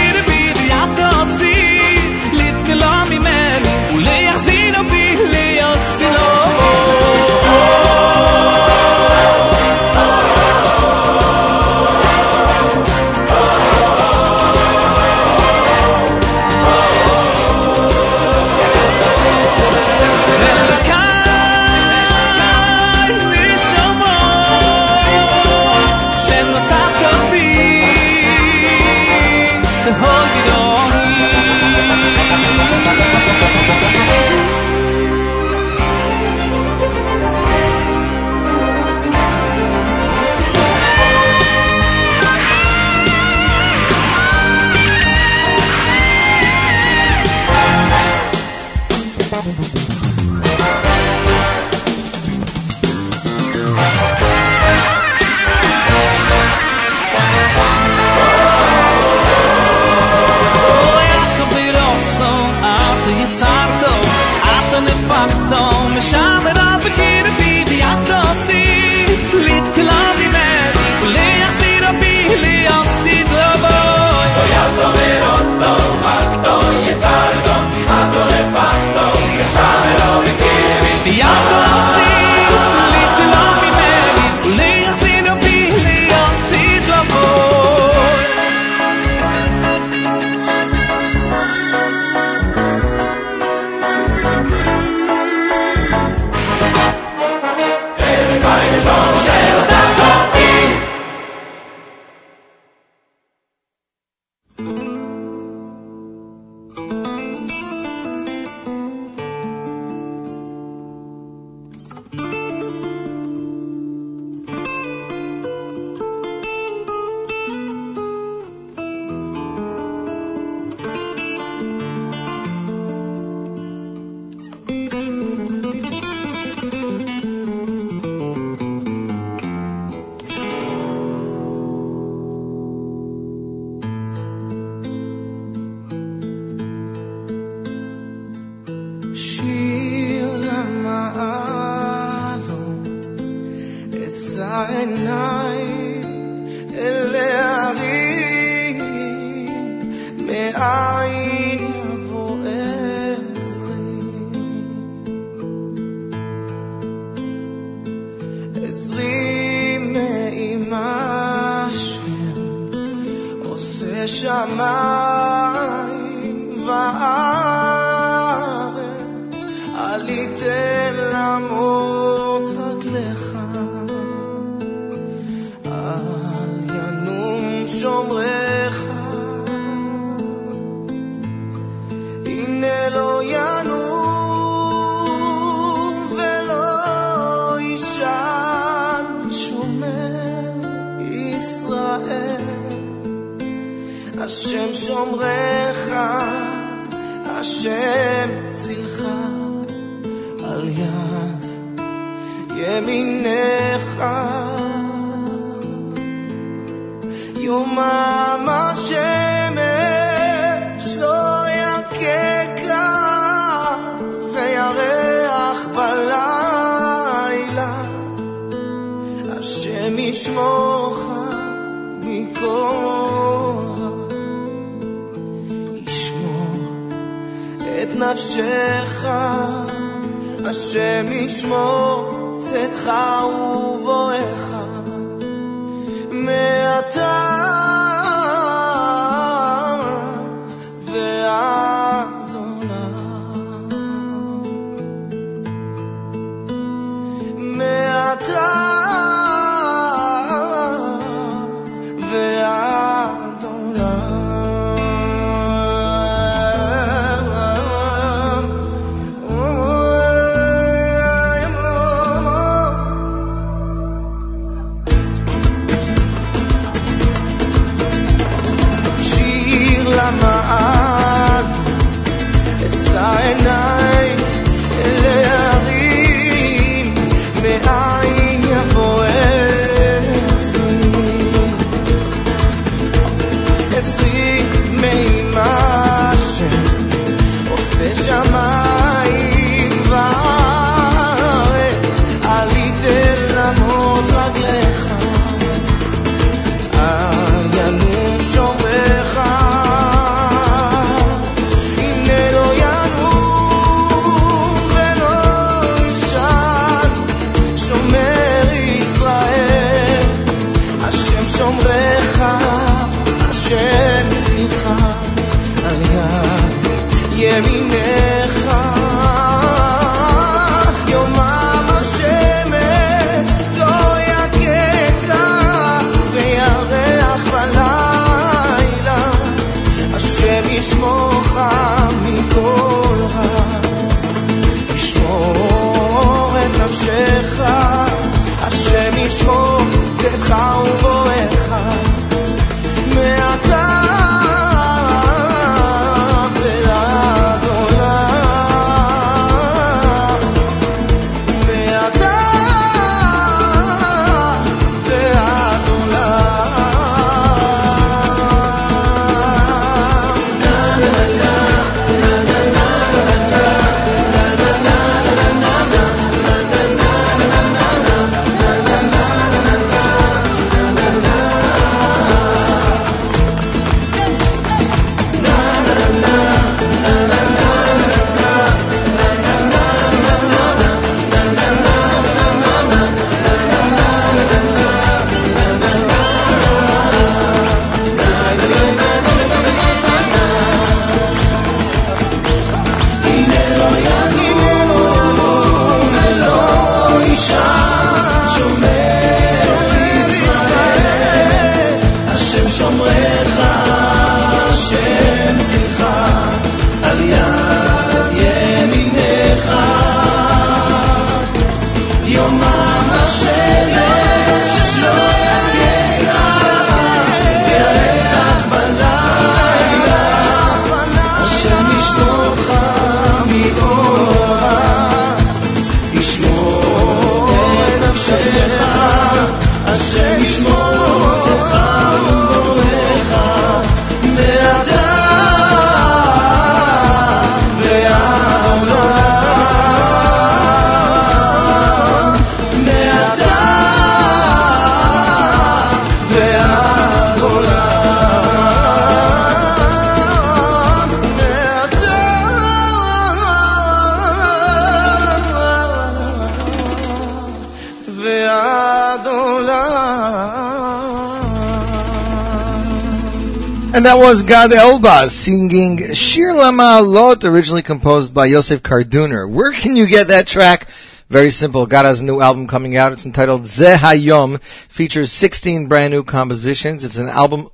was Gad Elbaz singing Shir Lama Lot, originally composed by Yosef Karduner. Where can you get that track? Very simple. Gad has a new album coming out. It's entitled Zeh Hayom. Features 16 brand new compositions. It's an album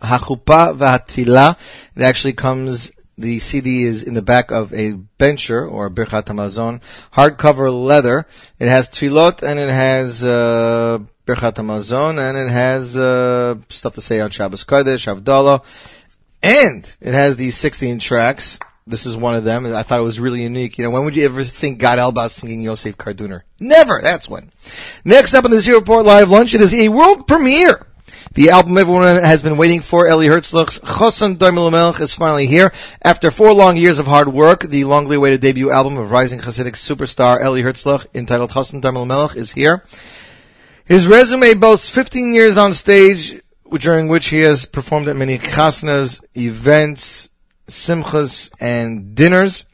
Hachupa V'Hatfilah. It actually comes, the CD is in the back of a bencher or Birchat Hamazon, hardcover leather. It has Tfilot and it has, uh, Birchat Hamazon and it has, uh, stuff to say on Shabbos Kodesh, Havdalah. And it has these 16 tracks. This is one of them. I thought it was really unique. You know, when would you ever think Gad Elbaz singing Yosef Karduner? Never. That's when. Next up on the Z Report Live Lunch, it is a world premiere. The album everyone has been waiting for, Eli Hertzlich's Chosson Domeh LaMelech is finally here. After four long years of hard work, the longly awaited debut album of rising Hasidic superstar Eli Hertzlich, entitled Chosson Domeh LaMelech, is here. His resume boasts 15 years on stage, during which he has performed at many chasnas, events, simchas, and dinners.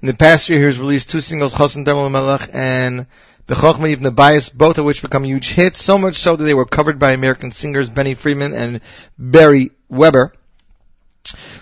In the past year, he has released two singles, Chosson Domeh LaMelech and Bechokma Yivne Bayis, both of which become huge hits, so much so that they were covered by American singers Benny Friedman and Barry Weber.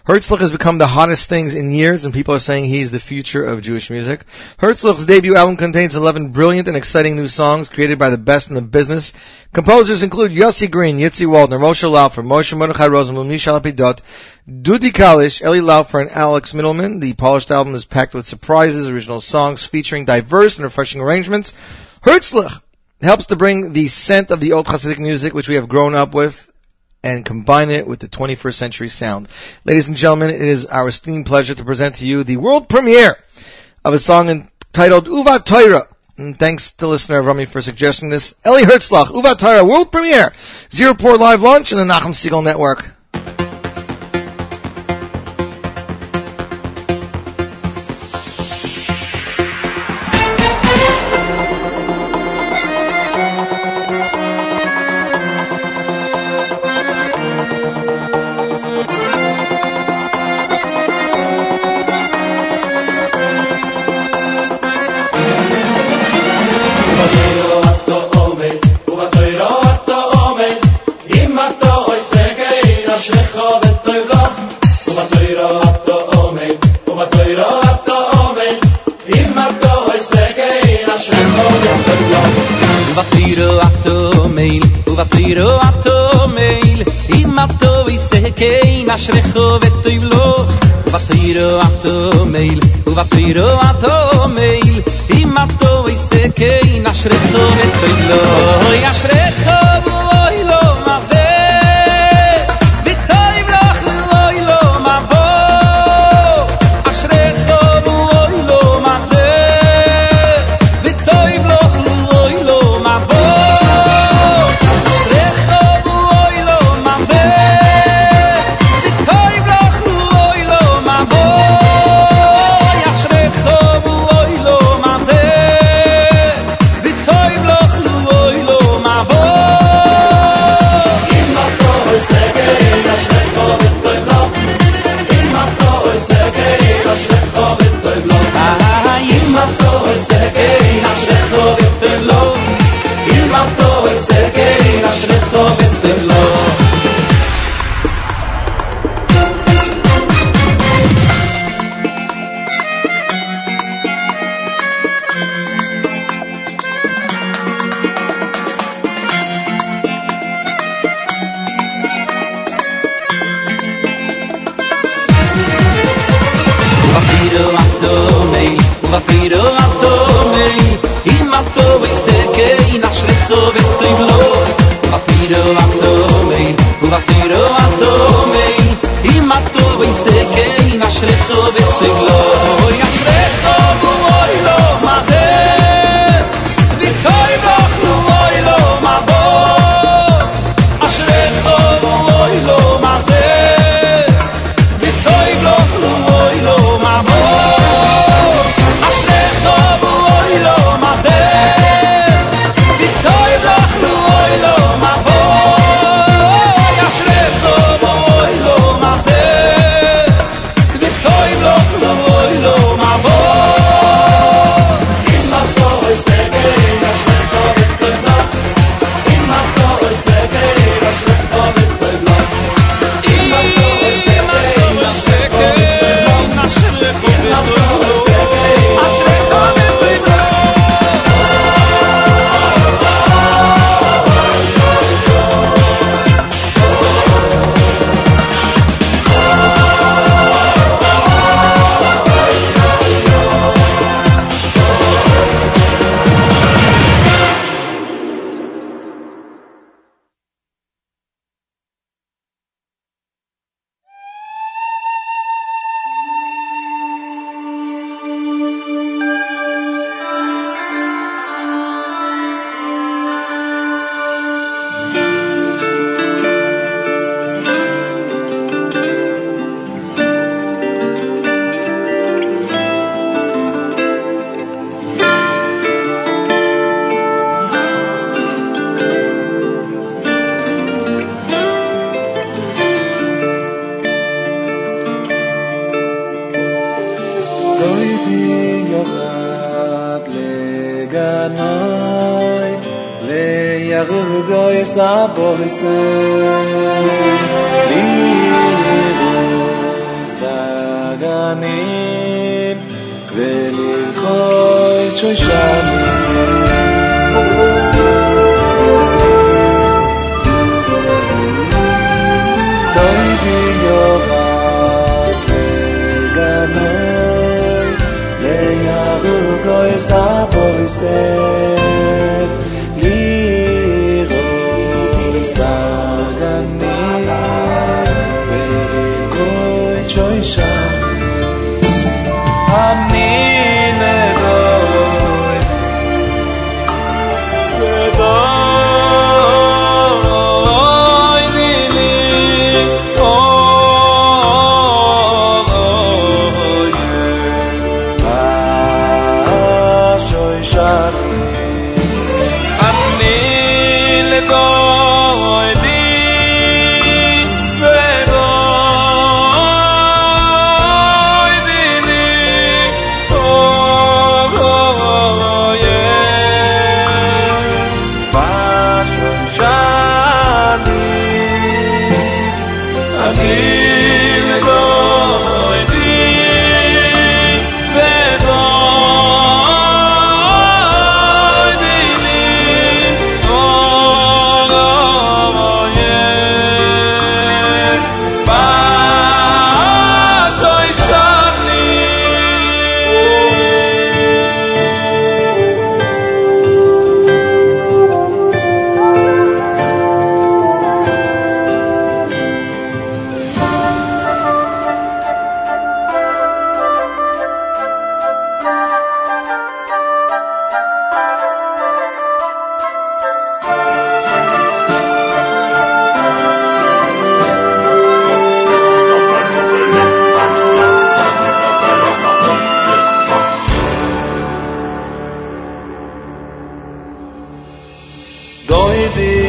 Hertzlich has become the hottest things in years, and people are saying he's the future of Jewish music. Hertzlich's debut album contains 11 brilliant and exciting new songs created by the best in the business. Composers include Yossi Green, Yitzi Waldner, Moshe Laufer, Moshe Mordechai Rosenblum, Mishal Lapidot, Dudi Kalish, Eli Laufer, and Alex Middleman. The polished album is packed with surprises, original songs featuring diverse and refreshing arrangements. Hertzlich helps to bring the scent of the old Hasidic music, which we have grown up with, and combine it with the 21st century sound. Ladies and gentlemen, it is our esteemed pleasure to present to you the world premiere of a song entitled Uva Toira. And thanks to listener Rami for suggesting this. Eli Hertzlich, Uva Toira, world premiere. Z Report Live launch and the Nachum Segal Network. שריחו וטויב לו ותוירו עתו מייל ותוירו עתו מייל אם עתו ויסקי נשריחו וטויב לו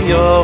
Yeah.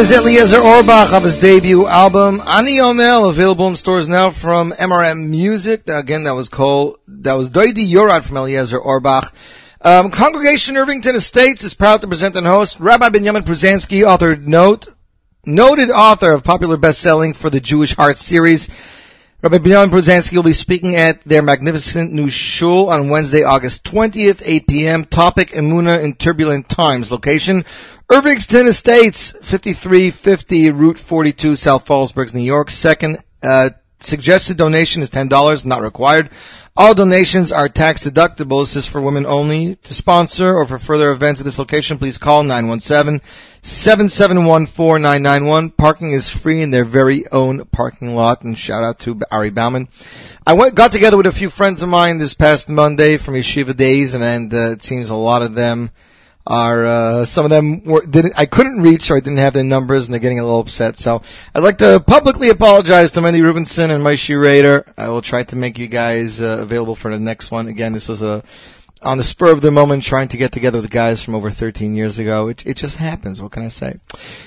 Is Eliezer Orbach of his debut album Ani Omel, available in stores now from MRM Music. Again, that was called that was Doidi Yorat from Eliezer Orbach. Um, Congregation Irvington Estates is proud to present and host Rabbi Benjamin Pruzansky, authored note noted author of popular best-selling for the Jewish Heart series. Rabbi Benjamin Brzezinski will be speaking at their magnificent new shul on Wednesday, August 20th, 8 p.m. Topic, Emuna in Turbulent Times. Location, Irvingston Estates, 5350 Route 42, South Fallsburg, New York. Second, uh, suggested donation is $10, not required. All donations are tax deductible. This is for women only. To sponsor or for further events at this location, please call 917-771-4991. Parking is free in their very own parking lot. And shout out to Ari Bauman. I went, got together with a few friends of mine this past Monday from Yeshiva days, and, and uh, it seems a lot of them are uh, some of them were didn't I couldn't reach or I didn't have their numbers and they're getting a little upset. So I'd like to publicly apologize to Mandy Rubenson and Moshe Rader. I will try to make you guys uh, available for the next one. Again, this was a on the spur of the moment trying to get together with guys from over 13 years ago. It, it just happens. What can I say?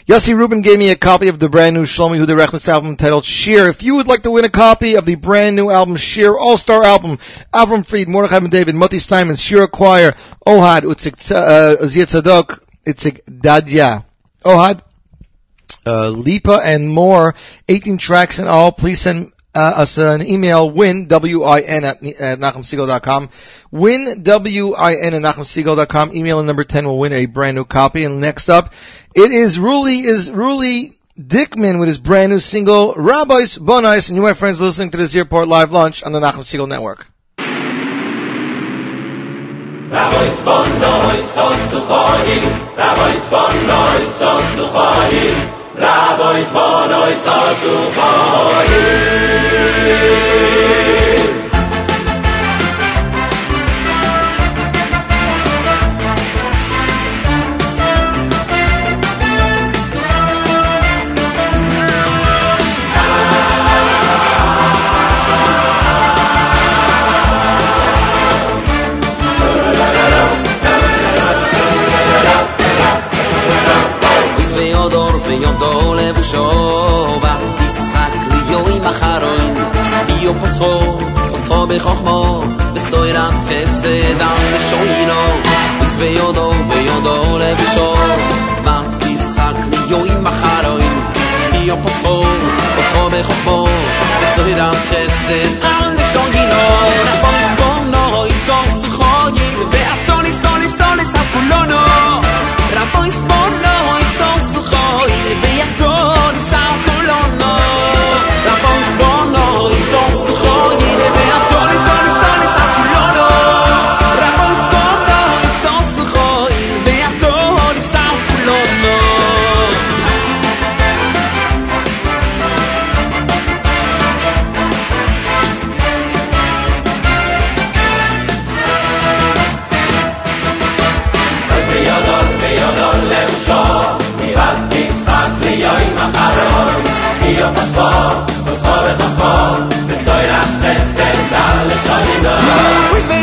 Yossi Rubin gave me a copy of the brand new Shlomo Yehuda Rechnitz album titled SHIR. If you would like to win a copy of the brand new album SHIR All-Star album, Avram Fried, Mordechai Ben David, Motty Steinmetz, Shira Choir, Ohad, Utzik uh, Zia Tzadok, Itzik Dadya, Ohad, uh, Lipa and more, 18 tracks in all. Please send uh, us an email, win, W-I-N at, at NachumSegal.com. Win, W-I-N at NachumSegal.com. Email number 10 will win a brand new copy. And next up, it is Ruli, is Ruli Dikman with his brand new single, Rabois Bonois. And you, my friends, listening to this Airport Live Lunch on the Nachum Segal Network. Rabois Bonois, Sosuchayim, Rabois Bonois, Sosuchayim. Labo is bono is. خو اصحاب خخما به سایر از سه دم بشو اینا از به یادا به یادا لبشو من ایساک میو این مخراین بیا پسو اصحاب خخما به سایر از سه دم بشو اینا بازگم نهای ساس خواهید به اتانی سانی سانی سب کلونا ربایس با We sunny night.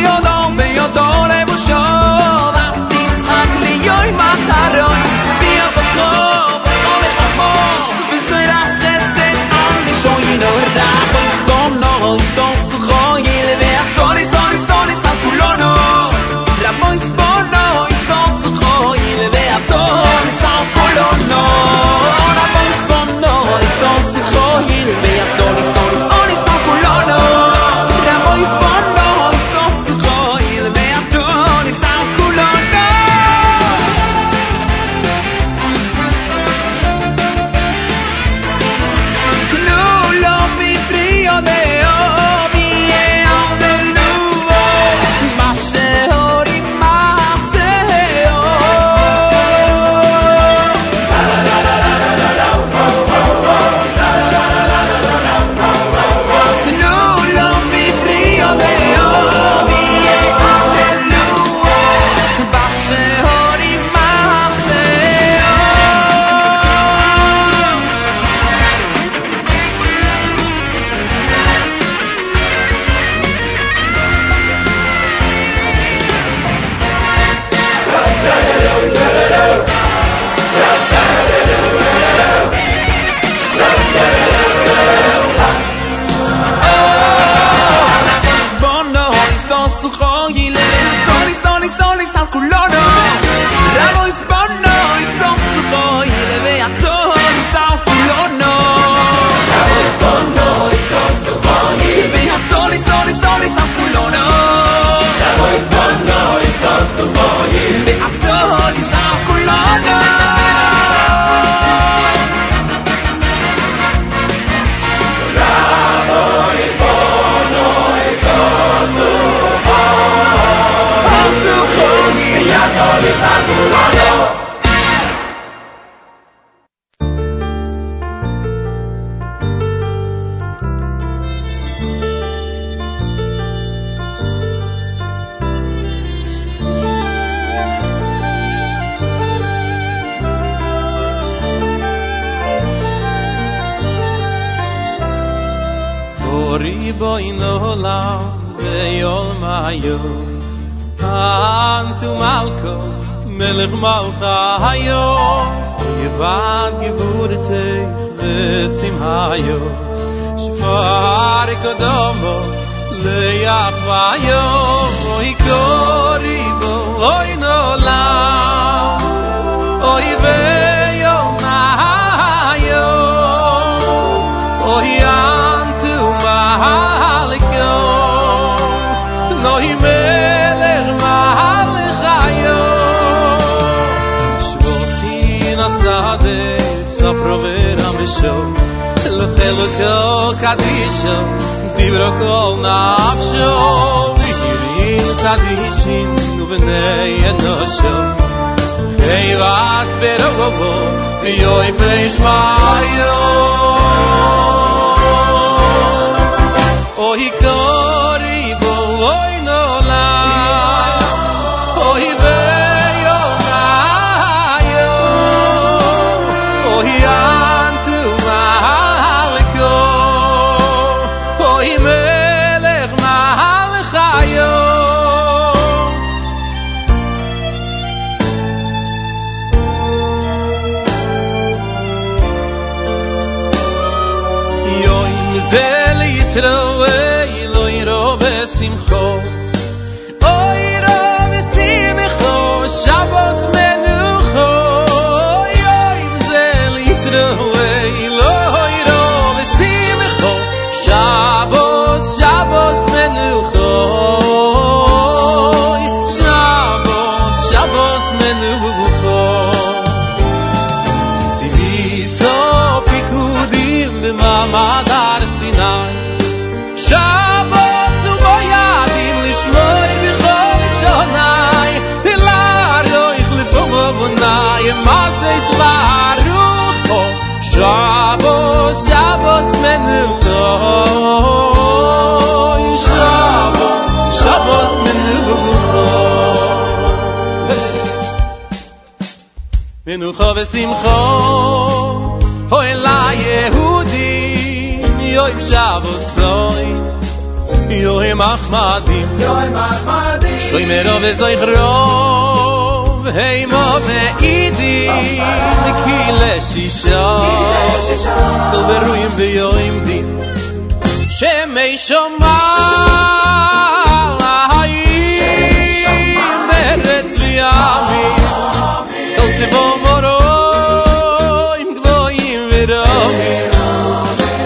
romi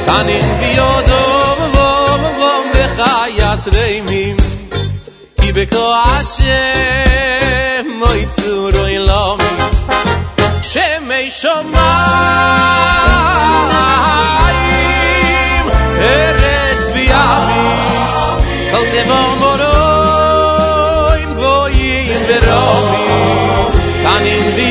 tanin vi odom vom vom bechayas reimim ki beko ashem moy tsuro ilom shemei shomayim eretz vi avi kol tevor moroim goyim veromi tanin vi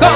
Go! yo yo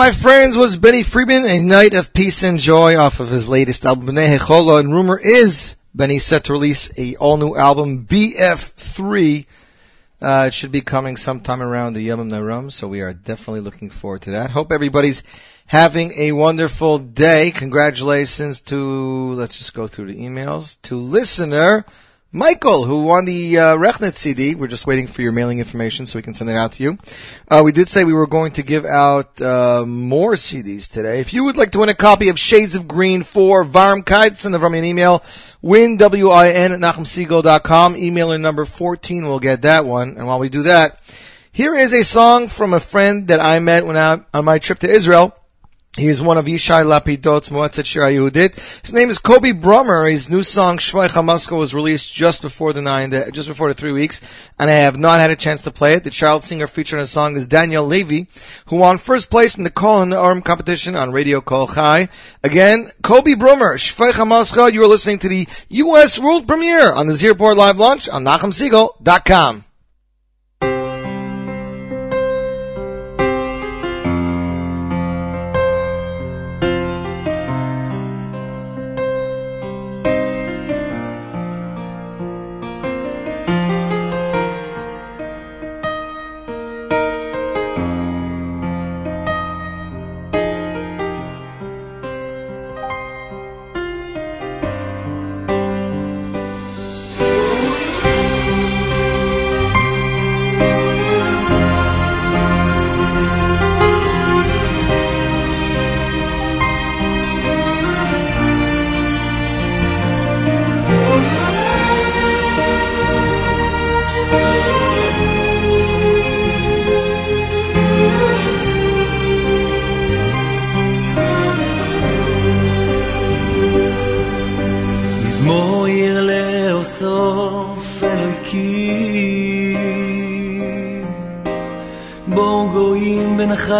my friends, was Benny Friedman, A Night of Peace and Joy off of his latest album, B'nai Hecholo. And rumor is Benny's set to release a all-new album, BF3. Uh, it should be coming sometime around the Yom Naram, so we are definitely looking forward to that. Hope everybody's having a wonderful day. Congratulations to, let's just go through the emails, to listener Michael, who won the uh, Rechnitz CD. We're just waiting for your mailing information so we can send it out to you. Uh, we did say we were going to give out uh, more CDs today. If you would like to win a copy of Shades of Green for Varm Kite, send them from an email. Win, W-I-N, at NachumSegal.com. Emailer number 14 will get that one. And while we do that, here is a song from a friend that I met when I, on my trip to Israel. He is one of Yishai Lapidot's Moetzet Shir Yehudit. His name is Kobe Brummer. His new song Shvay Chamasko was released just before the nine, just before the three weeks, and I have not had a chance to play it. The child singer featured in the song is Daniel Levy, who won first place in the Kol and the Arm competition on Radio Kol Chai. Again, Kobe Brummer, Shvay Chamasko. You are listening to the U.S. world premiere on the Z Report Live Launch on NachumSegal.com.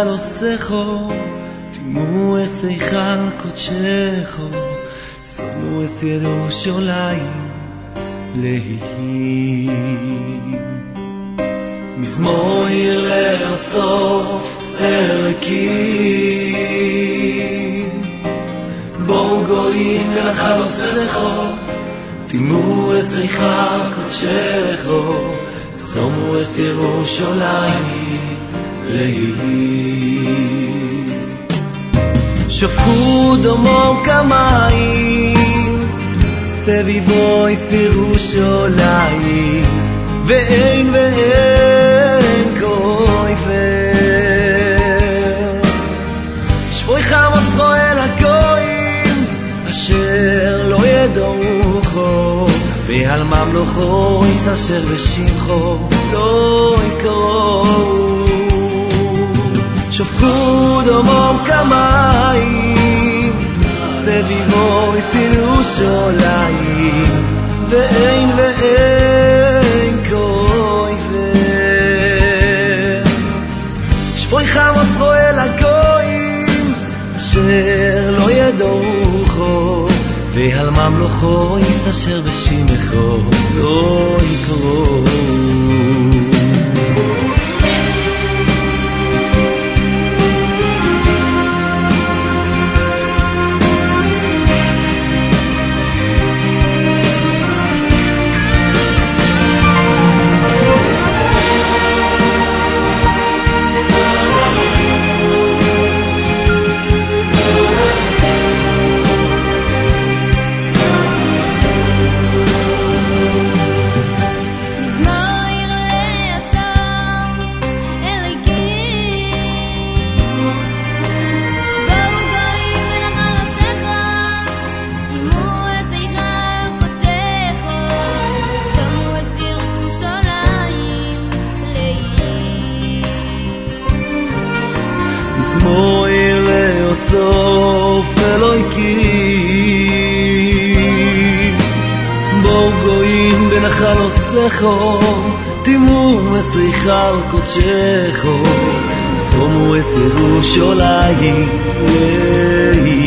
גויים בנחל עושךו תימו אס היכל קודשךו שמו אס ירושלים להיכים מזמור לאוסוף אלוהיקים בואו גויים ונחל עושךו, תימו אס היכל קודשךו, שמו אס ירושלים להיעים. שפכו דומו כמים, סביבו אס ירושלים, ואין ואין כויבר. שבוי חמוסו אל הגויים, אשר לא ידעוכו, ועל ממלוכו איס אשר בשמחו לא יקראו. שפכו דומם כמים, סביבו איס ירושלים, ואין ואין כויבר. שבוי חמוסו אל הגויים, אשר לא ידעוכו, ועל ממלוכו איס אשר בשמחו לא יקראו. בנחל עושךו תימו אס היכל קודשךו שמו אס ירושלים לעיר.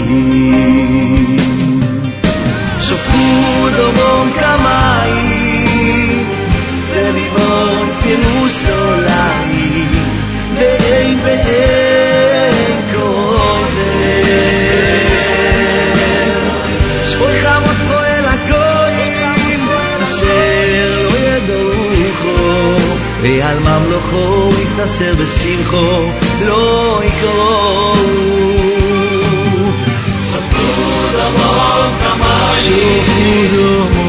שפכו דומם כמים סביבו אס ירושלים ואין ואין ועל ממלוכו יסתשר בשמחו לא יקראו. שפכו דמו כמים שפכו דמו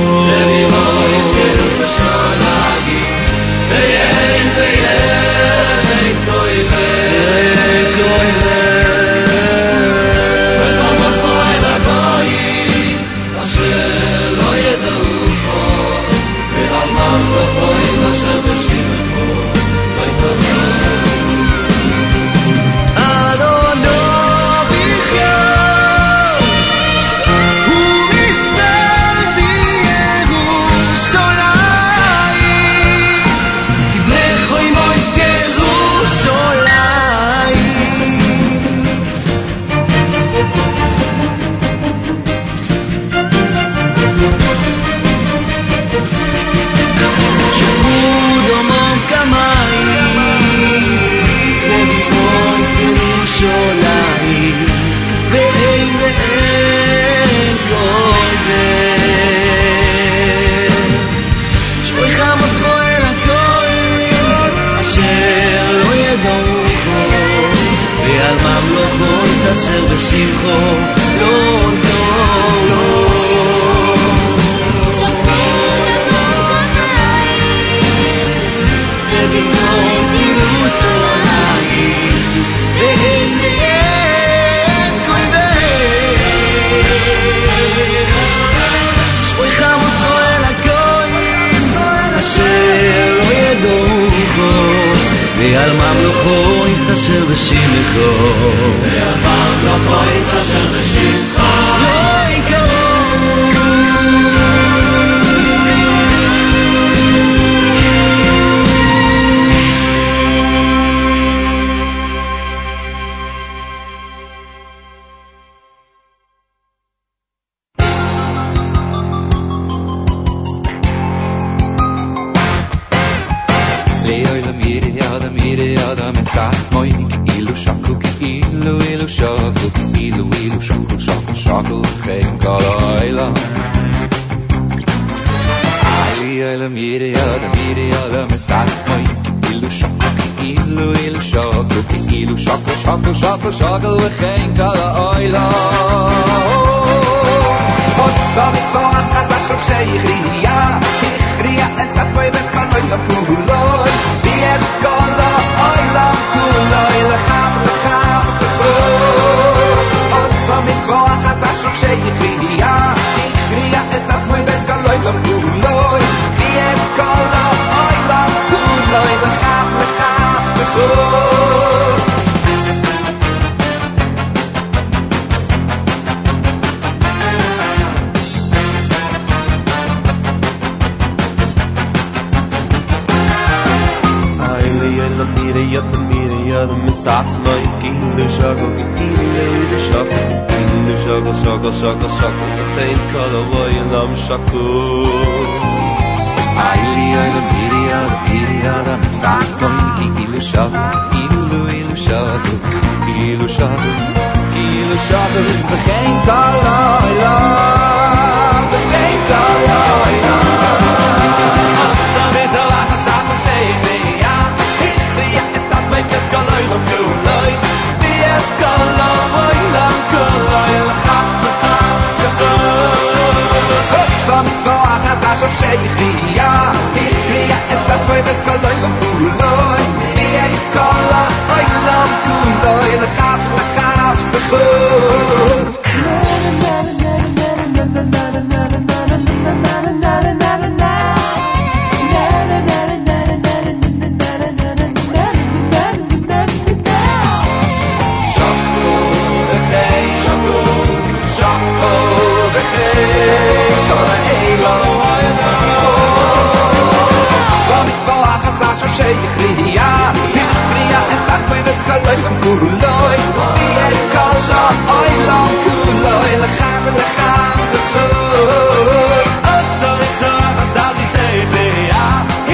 kuloy Wie es kosa oy lo kuloy La kham la kham de fur Oso so da is khebe ya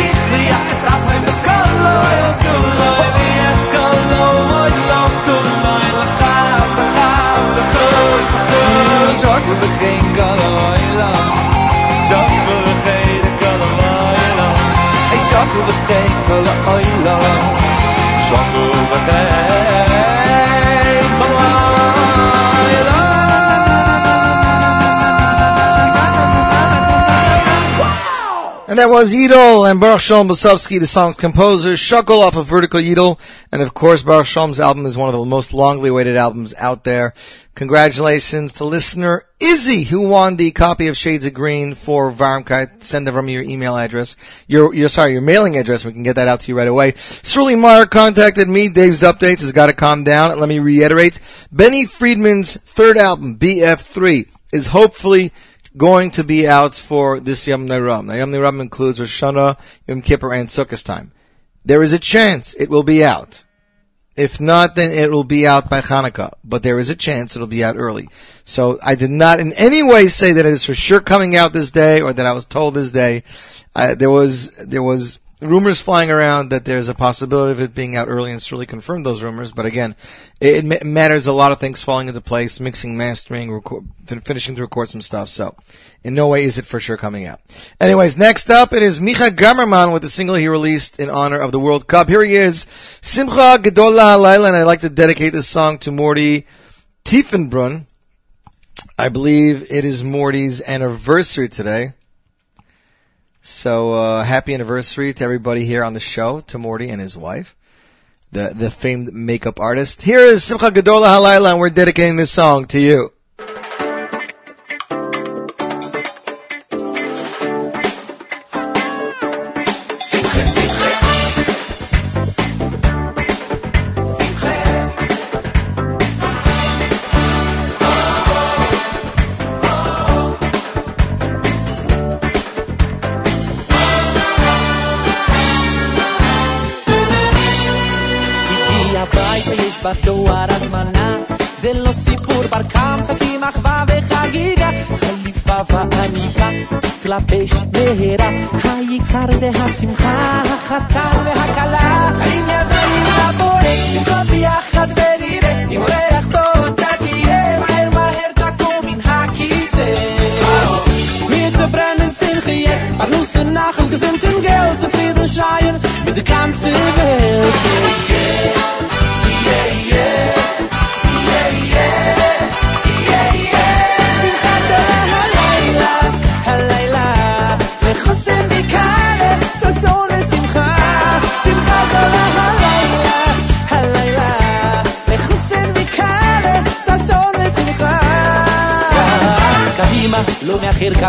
Ich li ya es af mein es kuloy kuloy Wie Zorg we geen kuloy la Zorg we geen kuloy la Ik zorg we geen And that was Yidel and Baruch Shalom Bosovsky, the song's composer, Shuckle off of Vertical Yidel. And of course, Baruch Shalom's album is one of the most longly awaited albums out there. Congratulations to listener Izzy, who won the copy of Shades of Green for Varmkeit. Send them from your email address. Your, your, sorry, your mailing address. We can get that out to you right away. Surly Meyer contacted me. Dave's updates has got to calm down. And Let me reiterate. Benny Friedman's third album, BF3, is hopefully going to be out for this Yom Neiram. Now, Yom Neiram includes Rosh Hashanah, Yom Kippur, and Sukkot time. There is a chance it will be out. If not, then it will be out by Hanukkah. But there is a chance it'll be out early. So I did not in any way say that it is for sure coming out this day or that I was told this day. Uh, there was there was rumors flying around that there's a possibility of it being out early and Surly confirmed those rumors. But again, it, it matters a lot of things falling into place, mixing, mastering, record, finishing to record some stuff. So in no way is it for sure coming out. Anyways, next up it is Micha Gamerman with the single he released in honor of the World Cup. Here he is, Simcha Gedola Halayla, and I'd like to dedicate this song to Morty Tiefenbrunn. I believe it is Morty's anniversary today. So uh, happy anniversary to everybody here on the show, to Morty and his wife, the the famed makeup artist. Here is Simcha Gedola Halayla, and we're dedicating this song to you. 春で初夢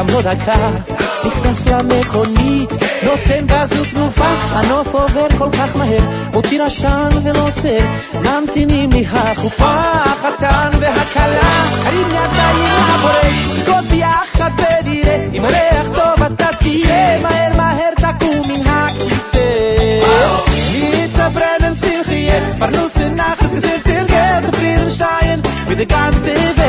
גם לא דקה, נכנס למכונית, נותן גז ותנופה, הנוף עובר כל כך מהר, מוציא עשן ולא עוצר, ממתינים לי החופה, החתן והכלה, הרים ידיים לבורא, נרקוד ביחד ונראה, אם ריח טוב אתה תהיה, מהר מהר תקום מן הכיסא. Mitzabrennen Simche jetzt, Parnusse Nacht, gesinnten Geld, zufrieden Stein, für die ganze Welt.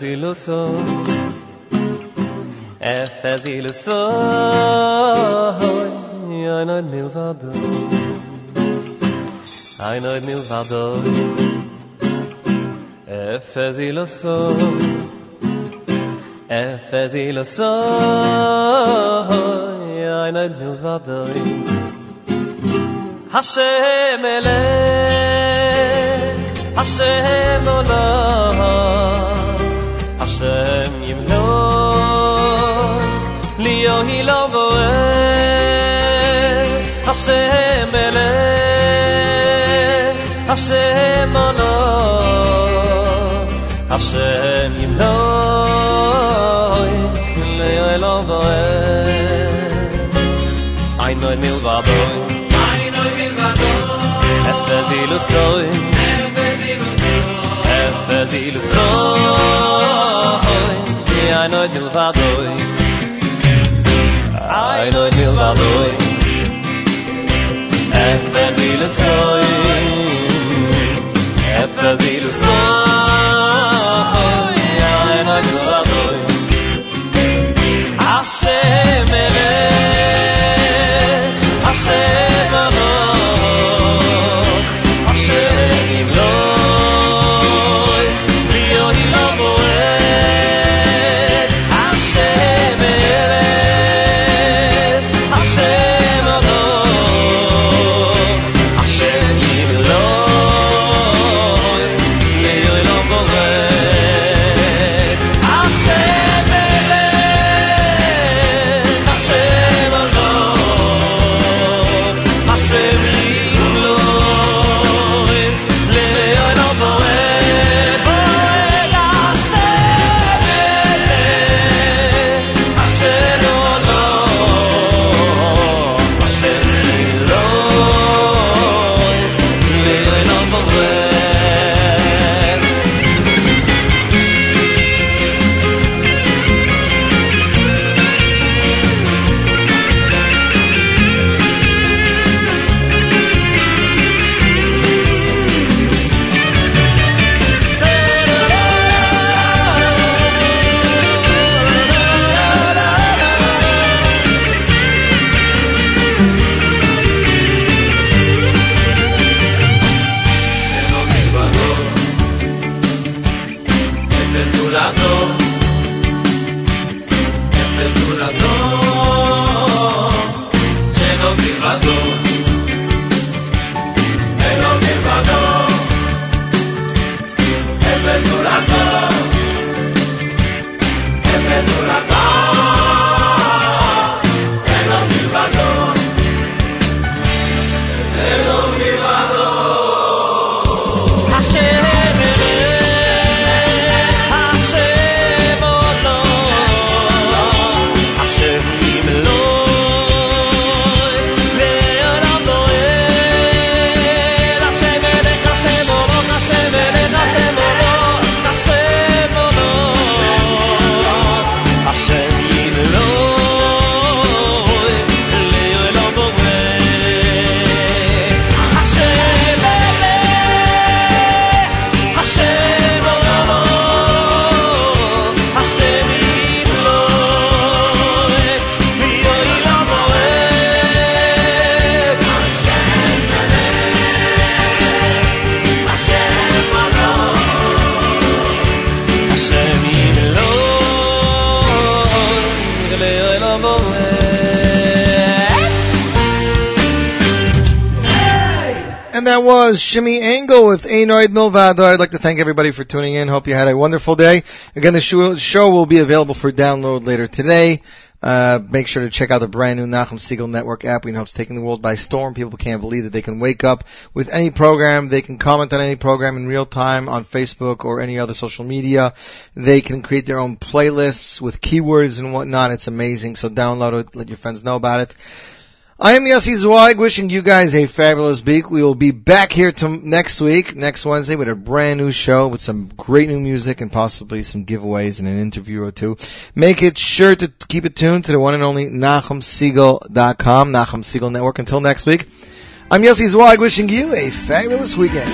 Efes iluso Efes iluso Ein neu milvado Ein neu milvado Efes iluso Efes iluso Ein neu milvado Hashem Elech, Hashem Olam, אני לא בורא השם בלב השם עונו השם ימנוי לאוי לא בורא אין ay מלבדוי אין מלבדוי אפס אילוסוי אפס אילוסוי אפס אילוסוי אין מלבדוי sonho é trazer o sonho. With Milvado. I'd like to thank everybody for tuning in. Hope you had a wonderful day. Again, the show, show will be available for download later today. Uh, make sure to check out the brand new Nachum Segal Network app. We know it's taking the world by storm. People can't believe that they can wake up with any program. They can comment on any program in real time on Facebook or any other social media. They can create their own playlists with keywords and whatnot. It's amazing. So download it. Let your friends know about it. I am Yossi Zweig, wishing you guys a fabulous week. We will be back here to next week, next Wednesday, with a brand new show with some great new music and possibly some giveaways and an interview or two. Make it sure to keep it tuned to the one and only NachumSegal.com, Nachum Segal Network. Until next week, I'm Yossi Zweig, wishing you a fabulous weekend.